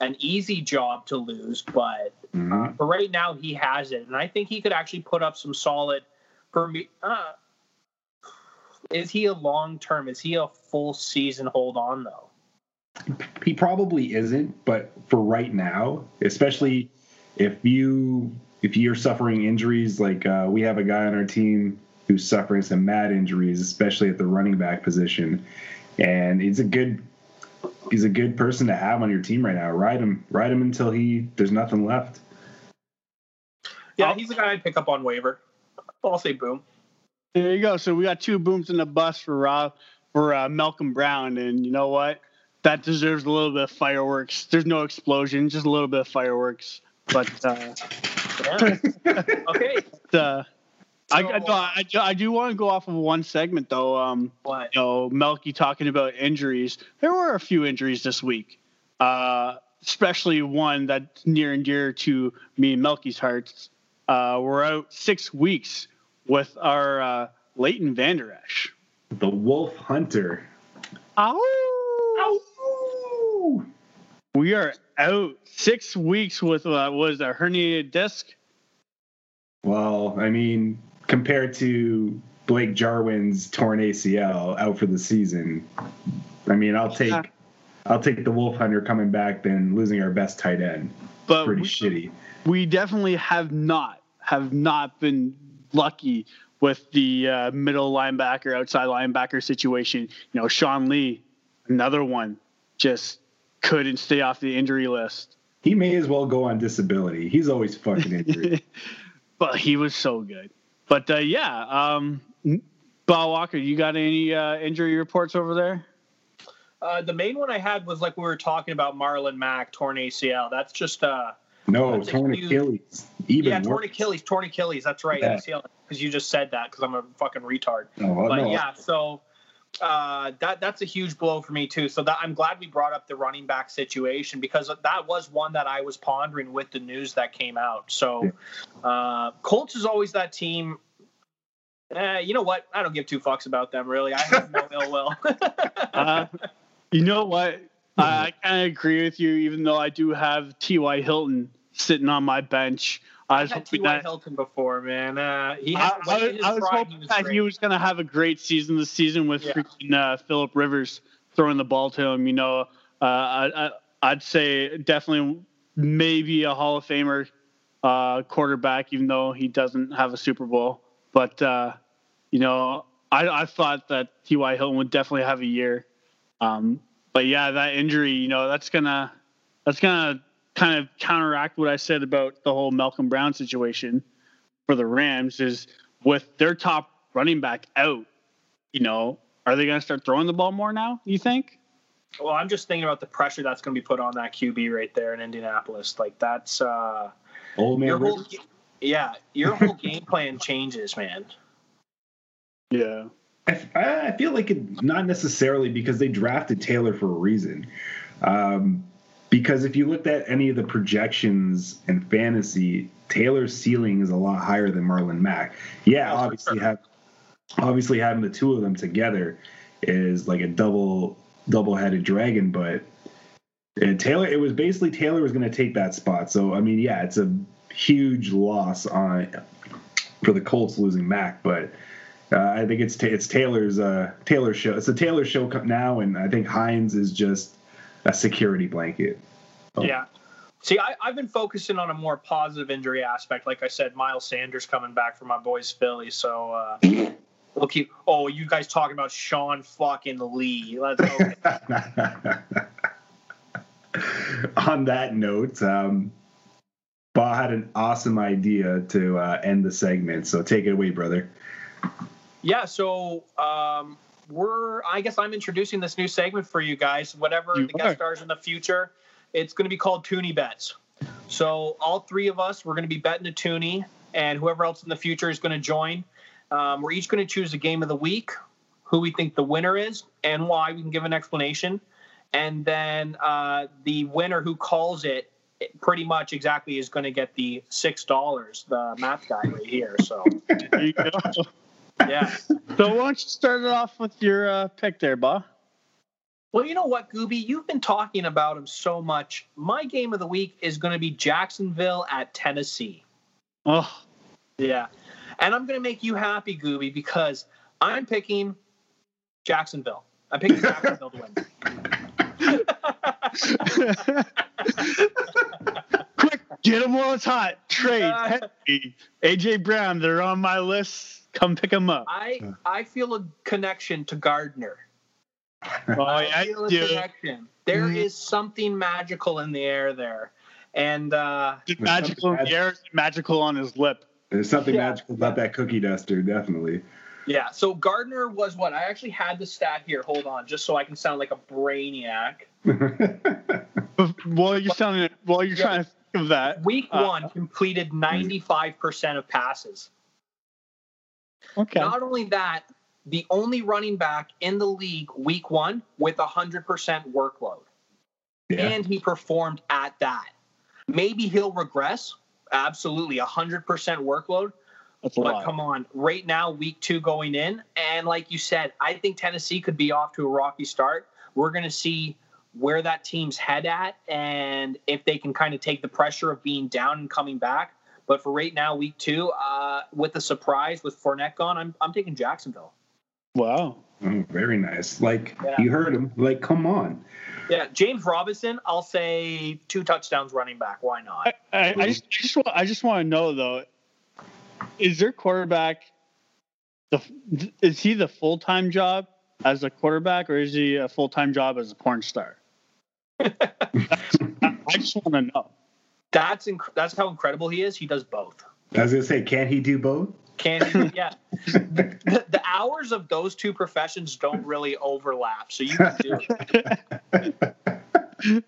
An easy job to lose, but mm-hmm. uh, for right now, he has it. And I think he could actually put up some solid for me. Uh, is he a long term? Is he a full season hold on, though? He probably isn't, but for right now, especially if you if you're suffering injuries like uh, we have a guy on our team who's suffering some mad injuries, especially at the running back position. And he's a good he's a good person to have on your team right now. Ride him, ride him until he there's nothing left. Yeah, he's a guy I'd pick up on waiver. I'll say boom. There you go. So we got two booms in the bus for Rob for uh, Malcolm Brown, and you know what? That deserves a little bit of fireworks. There's no explosion, just a little bit of fireworks. But uh, okay. Uh, I, no, I, I, do want to go off of one segment though. Um, what? You know, Melky talking about injuries. There were a few injuries this week, uh, especially one that's near and dear to me and Melky's hearts. Uh, we're out six weeks with our uh, Leighton Vander Esch. The Wolf Hunter. Ow! Ow! We are out six weeks with uh, was a herniated disc. Well, I mean, compared to Blake Jarwin's torn ACL out for the season. I mean, I'll take yeah. I'll take the Wolf Hunter coming back than losing our best tight end. But pretty we, shitty. We definitely have not have not been lucky with the uh, middle linebacker, outside linebacker situation. You know, Sean Lee, another one, just couldn't stay off the injury list. He may as well go on disability. He's always fucking injured. but he was so good. But uh, yeah, um, Bob Walker, you got any uh, injury reports over there? Uh, the main one I had was like we were talking about Marlon Mack torn ACL. That's just uh no torn huge, Achilles. Even yeah, torn Achilles, torn Achilles. That's right, yeah. ACL. Because you just said that because I'm a fucking retard. Oh, but no. yeah, so uh, that that's a huge blow for me too. So that I'm glad we brought up the running back situation because that was one that I was pondering with the news that came out. So uh, Colts is always that team. Eh, you know what? I don't give two fucks about them really. I have no ill will. uh, you know what? I, I kind of agree with you, even though I do have T.Y. Hilton sitting on my bench. I was hoping that Hilton before, man. Uh, he had, I, I, I was hoping he was that great. he was going to have a great season this season with yeah. freaking uh, Philip Rivers. throwing the ball to him. You know, uh, I, I, would say definitely maybe a Hall of Famer uh, quarterback, even though he doesn't have a Super Bowl. But uh, you know, I, I thought that T.Y. Hilton would definitely have a year. Um, but yeah, that injury, you know, that's gonna that's gonna kind of counteract what I said about the whole Malcolm Brown situation for the Rams. Is with their top running back out, you know, are they gonna start throwing the ball more now? You think? Well, I'm just thinking about the pressure that's going to be put on that QB right there in Indianapolis. Like that's uh, old man. Your whole, yeah, your whole game plan changes, man. Yeah. I, I feel like it not necessarily because they drafted Taylor for a reason. Um, because if you looked at any of the projections and fantasy, Taylor's ceiling is a lot higher than Marlon Mack. Yeah, obviously have obviously having the two of them together is like a double double headed dragon, but and Taylor it was basically Taylor was going to take that spot. So I mean, yeah, it's a huge loss on for the Colts losing Mack, but uh, I think it's it's Taylor's uh, Taylor show. It's a Taylor show now, and I think Hines is just a security blanket. Oh. Yeah. See, I, have been focusing on a more positive injury aspect. Like I said, Miles Sanders coming back for my boys Philly. So uh, we'll keep. Oh, you guys talking about Sean fucking Lee? Let's okay. on that note, um, Ba had an awesome idea to uh, end the segment. So take it away, brother. Yeah, so um, we're I guess I'm introducing this new segment for you guys. Whatever you the guest stars in the future, it's going to be called Toonie Bets. So all three of us, we're going to be betting a Toonie, and whoever else in the future is going to join. Um, we're each going to choose a game of the week, who we think the winner is, and why. We can give an explanation, and then uh, the winner who calls it pretty much exactly is going to get the six dollars. The math guy right here. So. Yeah. So why don't you start it off with your uh, pick there, Bob? Well, you know what, Gooby? You've been talking about him so much. My game of the week is going to be Jacksonville at Tennessee. Oh. Yeah. And I'm going to make you happy, Gooby, because I'm picking Jacksonville. I'm picking Jacksonville to win. Quick, get them while it's hot. Trade. Uh, AJ Brown, they're on my list Come pick him up. I I feel a connection to Gardner. Oh, I feel a connection. There mm-hmm. is something magical in the air there, and uh, magical in the air, magical on his lip. There's something yeah. magical about that cookie duster, definitely. Yeah. So Gardner was what I actually had the stat here. Hold on, just so I can sound like a brainiac. while you're sounding, while you're yeah. trying to think of that, week uh, one completed 95 percent of passes. Okay. Not only that, the only running back in the league week one with a 100% workload. Yeah. And he performed at that. Maybe he'll regress. Absolutely. 100% workload. That's but lot. come on, right now, week two going in. And like you said, I think Tennessee could be off to a rocky start. We're going to see where that team's head at and if they can kind of take the pressure of being down and coming back. But for right now, week two, uh, with the surprise with Fournette gone, I'm I'm taking Jacksonville. Wow. Oh, very nice. Like yeah. you heard him. Like, come on. Yeah, James Robinson. I'll say two touchdowns running back. Why not? I, I, I just, I just, want, I just want to know though, is their quarterback the is he the full time job as a quarterback or is he a full time job as a porn star? I just want to know. That's inc- that's how incredible he is. He does both. I was gonna say, can he do both? Can he? Yeah. the, the, hours of those two professions don't really overlap, so you can do it.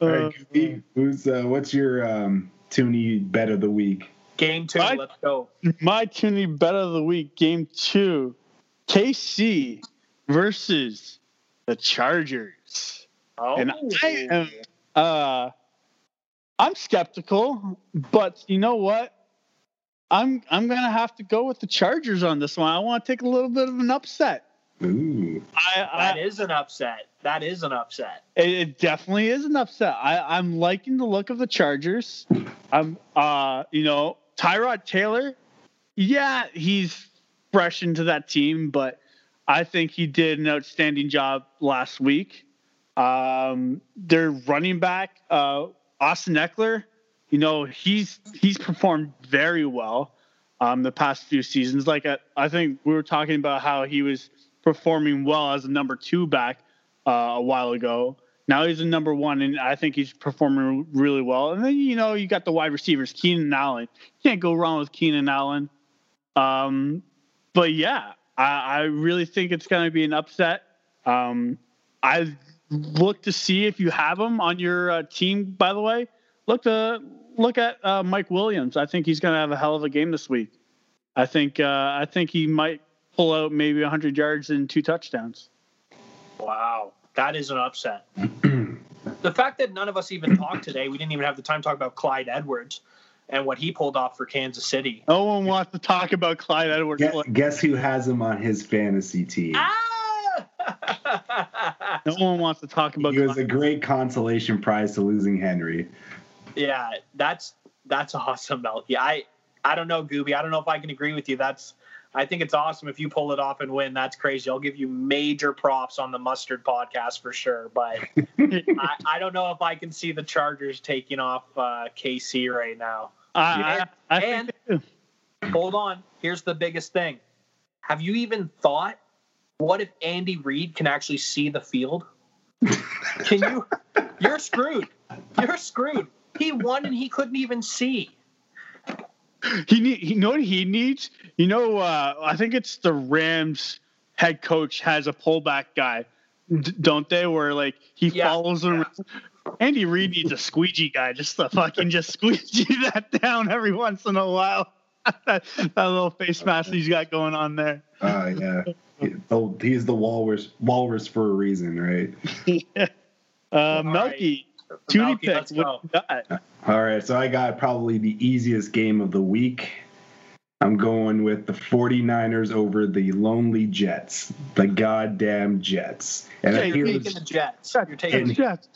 All right, Goofy, who's uh, what's your um, Toonie bet of the week? Game two, my, let's go. My Toonie bet of the week, game two, KC versus the Chargers. Oh. And I am uh I'm skeptical, but you know what? I'm I'm gonna have to go with the Chargers on this one. I want to take a little bit of an upset. Ooh. I, I, that is an upset. That is an upset. It, it, definitely is an upset. I, I'm liking the look of the Chargers. I'm uh you know, Tyrod Taylor, yeah, he's fresh into that team, but I think he did an outstanding job last week. Um, their running back, uh, Austin Ekeler, you know, he's he's performed very well um, the past few seasons. Like I, I think we were talking about how he was performing well as a number two back uh, a while ago. Now he's a number one, and I think he's performing really well. And then you know you got the wide receivers, Keenan Allen. You can't go wrong with Keenan Allen. Um, but yeah, I, I really think it's going to be an upset. Um, I look to see if you have him on your uh, team. By the way, look to look at uh, Mike Williams. I think he's going to have a hell of a game this week. I think uh, I think he might pull out maybe 100 yards and two touchdowns. Wow, that is an upset. the fact that none of us even talked today, we didn't even have the time to talk about Clyde Edwards and what he pulled off for Kansas City. No one wants to talk about Clyde Edwards. Guess, guess who has him on his fantasy team? Ah! No one wants to talk about. He was a great consolation prize to losing Henry. Yeah, that's that's awesome, Melky. I I don't know, Gooby. I don't know if I can agree with you. That's I think it's awesome if you pull it off and win. That's crazy. I'll give you major props on the Mustard podcast for sure. But I, I, don't know if I can see the Chargers taking off uh, KC right now. Uh, and, I, I and hold on. Here's the biggest thing. Have you even thought? What if Andy Reid can actually see the field? can you? You're screwed. You're screwed. He won and he couldn't even see. He need, you know what he needs? You know, uh, I think it's the Rams head coach has a pullback guy, d- don't they? Where like he yeah, follows him. Yeah. Andy Reid needs a squeegee guy just to fucking just squeegee that down every once in a while. that, that little face mask he's got going on there. Oh uh, yeah, he's the walrus walrus for a reason, right? yeah. Uh, Melky, Toonie pick. All right, so I got probably the easiest game of the week. I'm going with the 49ers over the lonely Jets, the goddamn Jets. And yeah, you're taking the Jets. You're taking the Jets.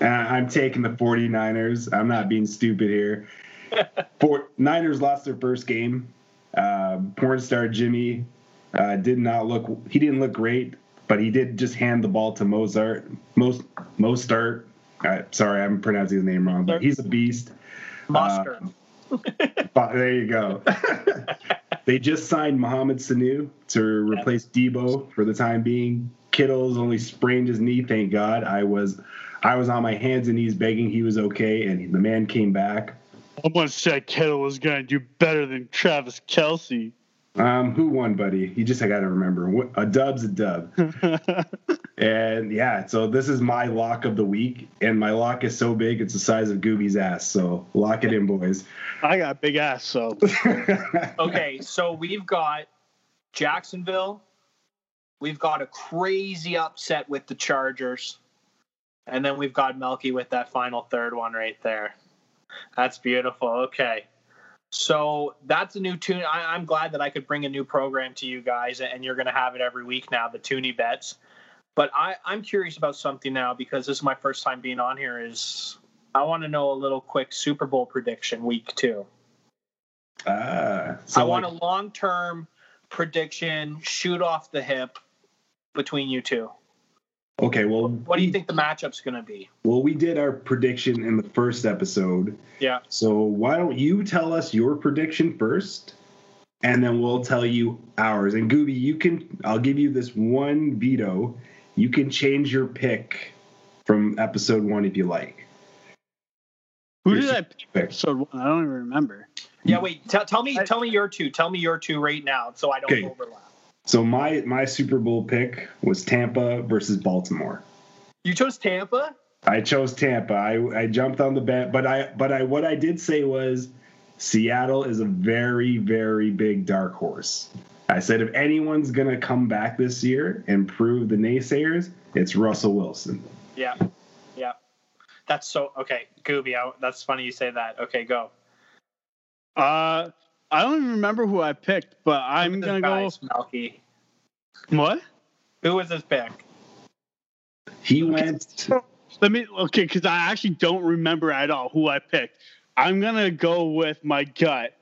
Uh, I'm taking the 49ers. I'm not being stupid here. For, Niners lost their first game. Uh, porn star Jimmy uh, did not look. He didn't look great, but he did just hand the ball to Mozart. Most Mostert I, sorry, I'm pronouncing his name wrong, but he's a beast. Monster. Uh, there you go. they just signed Mohamed Sanu to replace Deebo for the time being. Kittle's only sprained his knee, thank God. I was, I was on my hands and knees begging he was okay, and the man came back. Someone said Kittle was going to do better than Travis Kelce. Um, who won, buddy? You just I got to remember. A dub's a dub. and yeah, so this is my lock of the week, and my lock is so big it's the size of Gooby's ass. So lock it in, boys. I got big ass, so. okay, so we've got Jacksonville. We've got a crazy upset with the Chargers, and then we've got Melky with that final third one right there. That's beautiful. Okay. So that's a new tune. I, am glad that I could bring a new program to you guys, and you're going to have it every week now, the Toonie Bets. But I, I'm curious about something now because this is my first time being on here. Is I want to know a little quick Super Bowl prediction week two. Uh, so I want like, a long term prediction, shoot off the hip between you two. Okay, well, what do you think the matchup's going to be? Well, we did our prediction in the first episode. Yeah. So why don't you tell us your prediction first, and then we'll tell you ours. And Gooby, you can. I'll give you this one veto. You can change your pick from episode one if you like. Who did I pick? Episode one. I don't even remember. Yeah, wait. T- tell me. Tell me your two. Tell me your two right now, so I don't okay. overlap. So my my Super Bowl pick was Tampa versus Baltimore. You chose Tampa. I chose Tampa. I, I jumped on the bet, but I but I what I did say was Seattle is a very very big dark horse. I said if anyone's gonna come back this year and prove the naysayers, it's Russell Wilson. Yeah, yeah, that's so okay. Gooby, I, that's funny you say that. Okay, go. Uh, I don't even remember who I picked, but I'm gonna go. Melky. What? Who was his pick? He went. Let me okay, because I actually don't remember at all who I picked. I'm gonna go with my gut,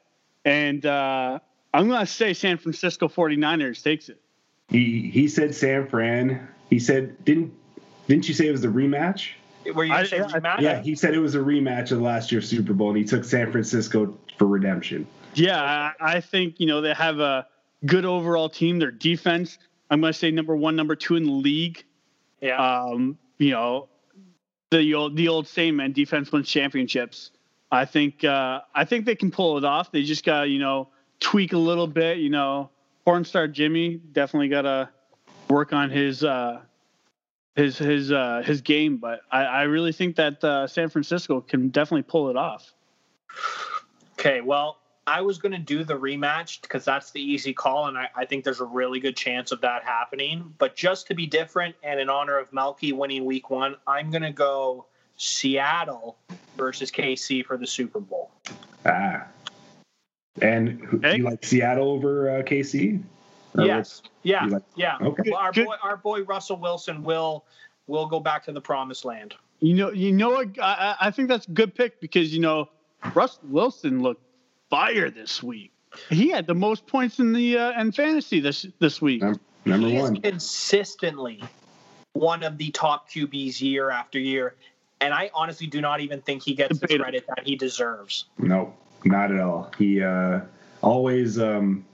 and uh, I'm gonna say San Francisco 49ers takes it. He he said San Fran. He said didn't didn't you say it was a rematch? Were you I- saying I- rematch? Yeah, he said it was a rematch of last year's Super Bowl, and he took San Francisco for redemption. Yeah, I, think you know they have a good overall team. Their defense, I'm going to say number one, number two in the league. yeah. Um, you know, the old the old saying, man, defense wins championships. I think uh, I think they can pull it off. They just got to you know tweak a little bit. You know, porn star Jimmy definitely got to work on his uh, his his uh, his game. But I, I really think that uh, San Francisco can definitely pull it off. Okay, well, I was going to do the rematch because that's the easy call, and I, I think there's a really good chance of that happening. But just to be different and in honor of Melky winning week one, I'm going to go Seattle versus KC for the Super Bowl. Ah. And who, Okay. you like Seattle over uh, KC? Or yes. Yeah. like- yeah. Okay. Well, our boy, our boy Russell Wilson will will go back to the promised land. You know, you know what? I, I I think that's a good pick because you know, Russ Wilson looked fire this week. He had the most points in the uh, in fantasy this this week. Num- Number he is one. consistently one of the top QBs year after year, and I honestly do not even think he gets the credit that he deserves. No, not at all. He uh, always um,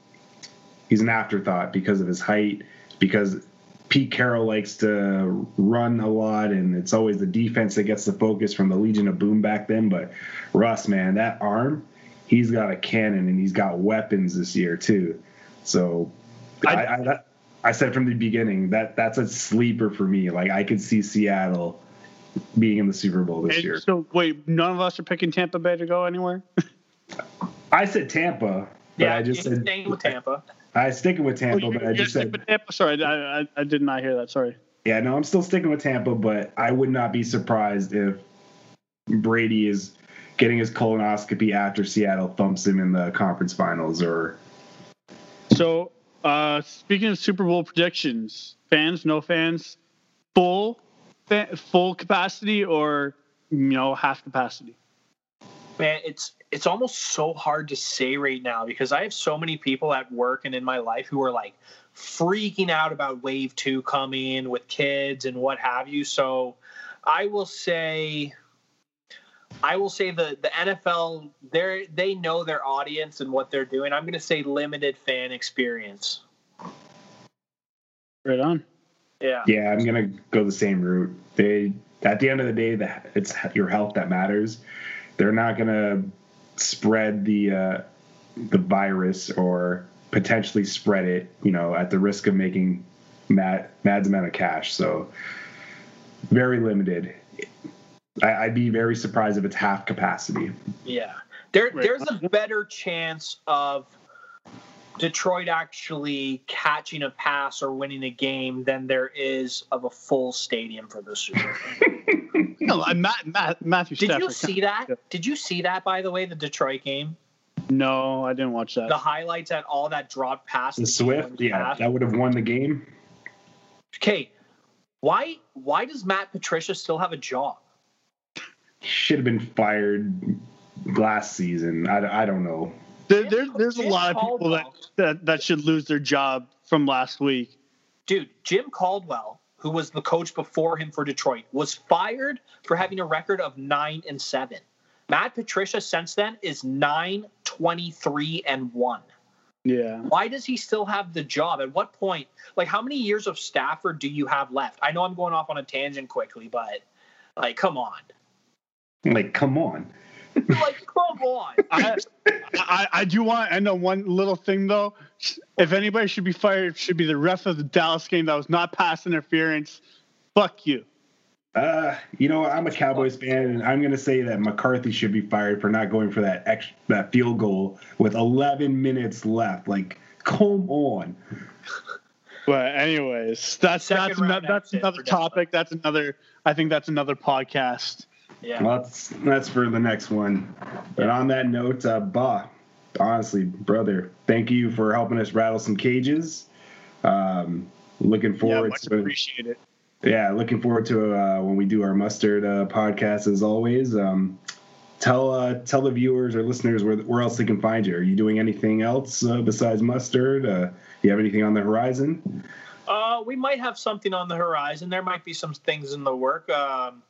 he's an afterthought because of his height. Because Pete Carroll likes to run a lot, and it's always the defense that gets the focus from the Legion of Boom back then. But Russ, man, that arm, he's got a cannon and he's got weapons this year too. So I, I- I, I said from the beginning that that's a sleeper for me. Like I could see Seattle being in the Super Bowl this And year. so wait, none of us are picking Tampa Bay to go anywhere. I said Tampa, but Yeah, I just you're said staying with Tampa. I sticking with Tampa, Oh, but I just said Tampa. Sorry, I, I I did not hear that. Sorry. yeah. No, I'm still sticking with Tampa, but I would not be surprised if Brady is getting his colonoscopy after Seattle thumps him in the conference finals. Or So uh, speaking of Super Bowl predictions, fans, no fans, full fa- full capacity or you know half capacity. Man, it's it's almost so hard to say right now because I have so many people at work and in my life who are like freaking out about wave two coming with kids and what have you. So I will say I will say the the NFL they they know their audience and what they're doing. I'm going to say limited fan experience. Right on. Yeah. yeah, I'm gonna go the same route. They at the end of the day, that it's your health that matters. They're not gonna spread the uh, the virus or potentially spread it, you know, at the risk of making mad mad amount of cash. So very limited. I, I'd be very surprised if it's half capacity. Yeah. There there's a better chance of Detroit actually catching a pass or winning a game than there is of a full stadium for the Super Bowl. No, I, Matt, Matt, Matthew Did you see that? Did you see that by the way, the Detroit game? No, I didn't watch that. The highlights at all that dropped pass. The that Swift, yeah, passed? that would have won the game. Okay. Why why does Matt Patricia still have a job? Should have been fired last season. I, I don't know. There, there, there's a lot of people that, that, that should lose their job from last week. Dude, Jim Caldwell, who was the coach before him for Detroit, was fired for having a record of 9 and 7. Matt Patricia since then is 9 23 and 1. Yeah. Why does he still have the job? At what point? Like how many years of Stafford do you have left? I know I'm going off on a tangent quickly, but like come on. Like, come on. like come on. I, I, I do want I know one little thing though. If anybody should be fired, it should be the ref of the Dallas game that was not pass interference. Fuck you. Uh, you know, I'm a Cowboys fan, and I'm going to say that McCarthy should be fired for not going for that ex- that field goal with 11 minutes left. Like, come on. But anyways, that's Second that's round ano- that's another topic. That's another. I think that's another podcast. Yeah. Well, that's that's for the next one. But on that note, uh, Bah, honestly, brother, thank you for helping us rattle some cages. Um, looking Yeah, forward much to appreciate it. yeah, looking forward to uh, when we do our mustard uh, podcast as always. Um, tell uh, tell the viewers or listeners where where else they can find you. Are you doing anything else uh, besides mustard? Uh, do you have anything on the horizon? Uh, we might have something on the horizon. There might be some things in the work. Um,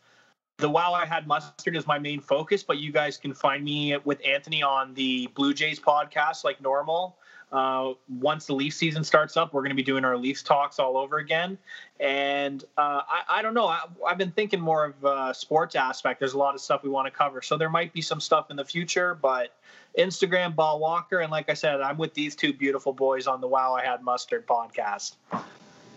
the Wow I Had Mustard is my main focus, but you guys can find me with Anthony on the Blue Jays podcast like normal. Uh, once the Leaf season starts up, we're going to be doing our Leafs talks all over again. And uh, I, I, don't know. I, have been thinking more of a sports aspect. There's a lot of stuff we want to cover. So there might be some stuff in the future, but Instagram, Ball Walker. And like I said, I'm with these two beautiful boys on the Wow I Had Mustard podcast.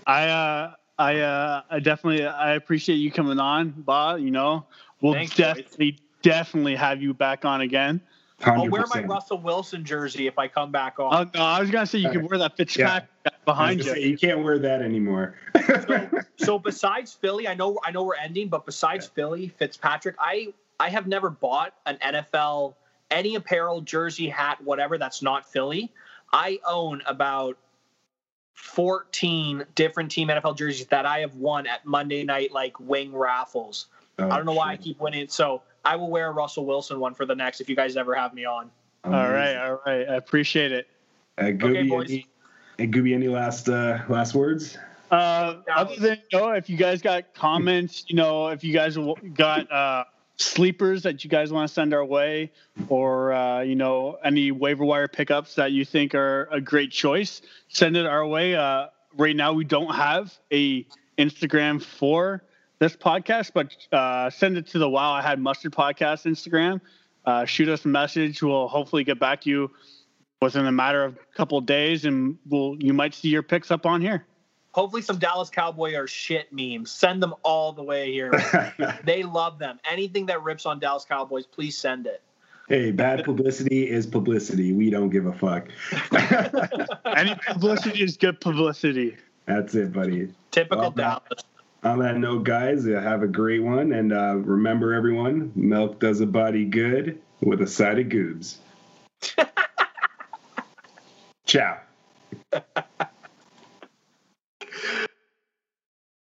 I, uh, I, uh, I definitely, I appreciate you coming on, Bob. You know, we'll Thanks, definitely, boys. definitely have you back on again. 100%. I'll wear my Russell Wilson jersey if I come back on. Oh no, I was gonna say you can wear that Fitzpatrick yeah. behind you. Say, you can't wear that anymore. so, so, besides Philly, I know I know we're ending, but besides yeah. Philly, Fitzpatrick, I I have never bought an NFL any apparel, jersey, hat, whatever that's not Philly. I own about 14 different team NFL jerseys that I have won at Monday night like wing raffles. Oh, I don't know why I keep winning. So I will wear a Russell Wilson one for the next if you guys ever have me on. All right, all right. I appreciate it. Uh, Gooby, okay, any, Gooby, any last uh, last words? Uh, other than you know, if you guys got comments, you know, if you guys got uh, sleepers that you guys want to send our way, or uh, you know, any waiver wire pickups that you think are a great choice, send it our way. Uh, right now, we don't have a Instagram for this podcast, but uh, send it to the Wow I Had Mustard podcast Instagram. Uh, shoot us a message. We'll hopefully get back to you within a matter of a couple of days, and we'll you might see your picks up on here. Hopefully, some Dallas Cowboy or shit memes. Send them all the way here. they love them. Anything that rips on Dallas Cowboys, please send it. Hey, bad publicity is publicity. We don't give a fuck. Any publicity is good publicity. That's it, buddy. Typical well, Dallas on that note, guys, have a great one. And uh, remember, everyone, milk does a body good with a side of goobs. Ciao.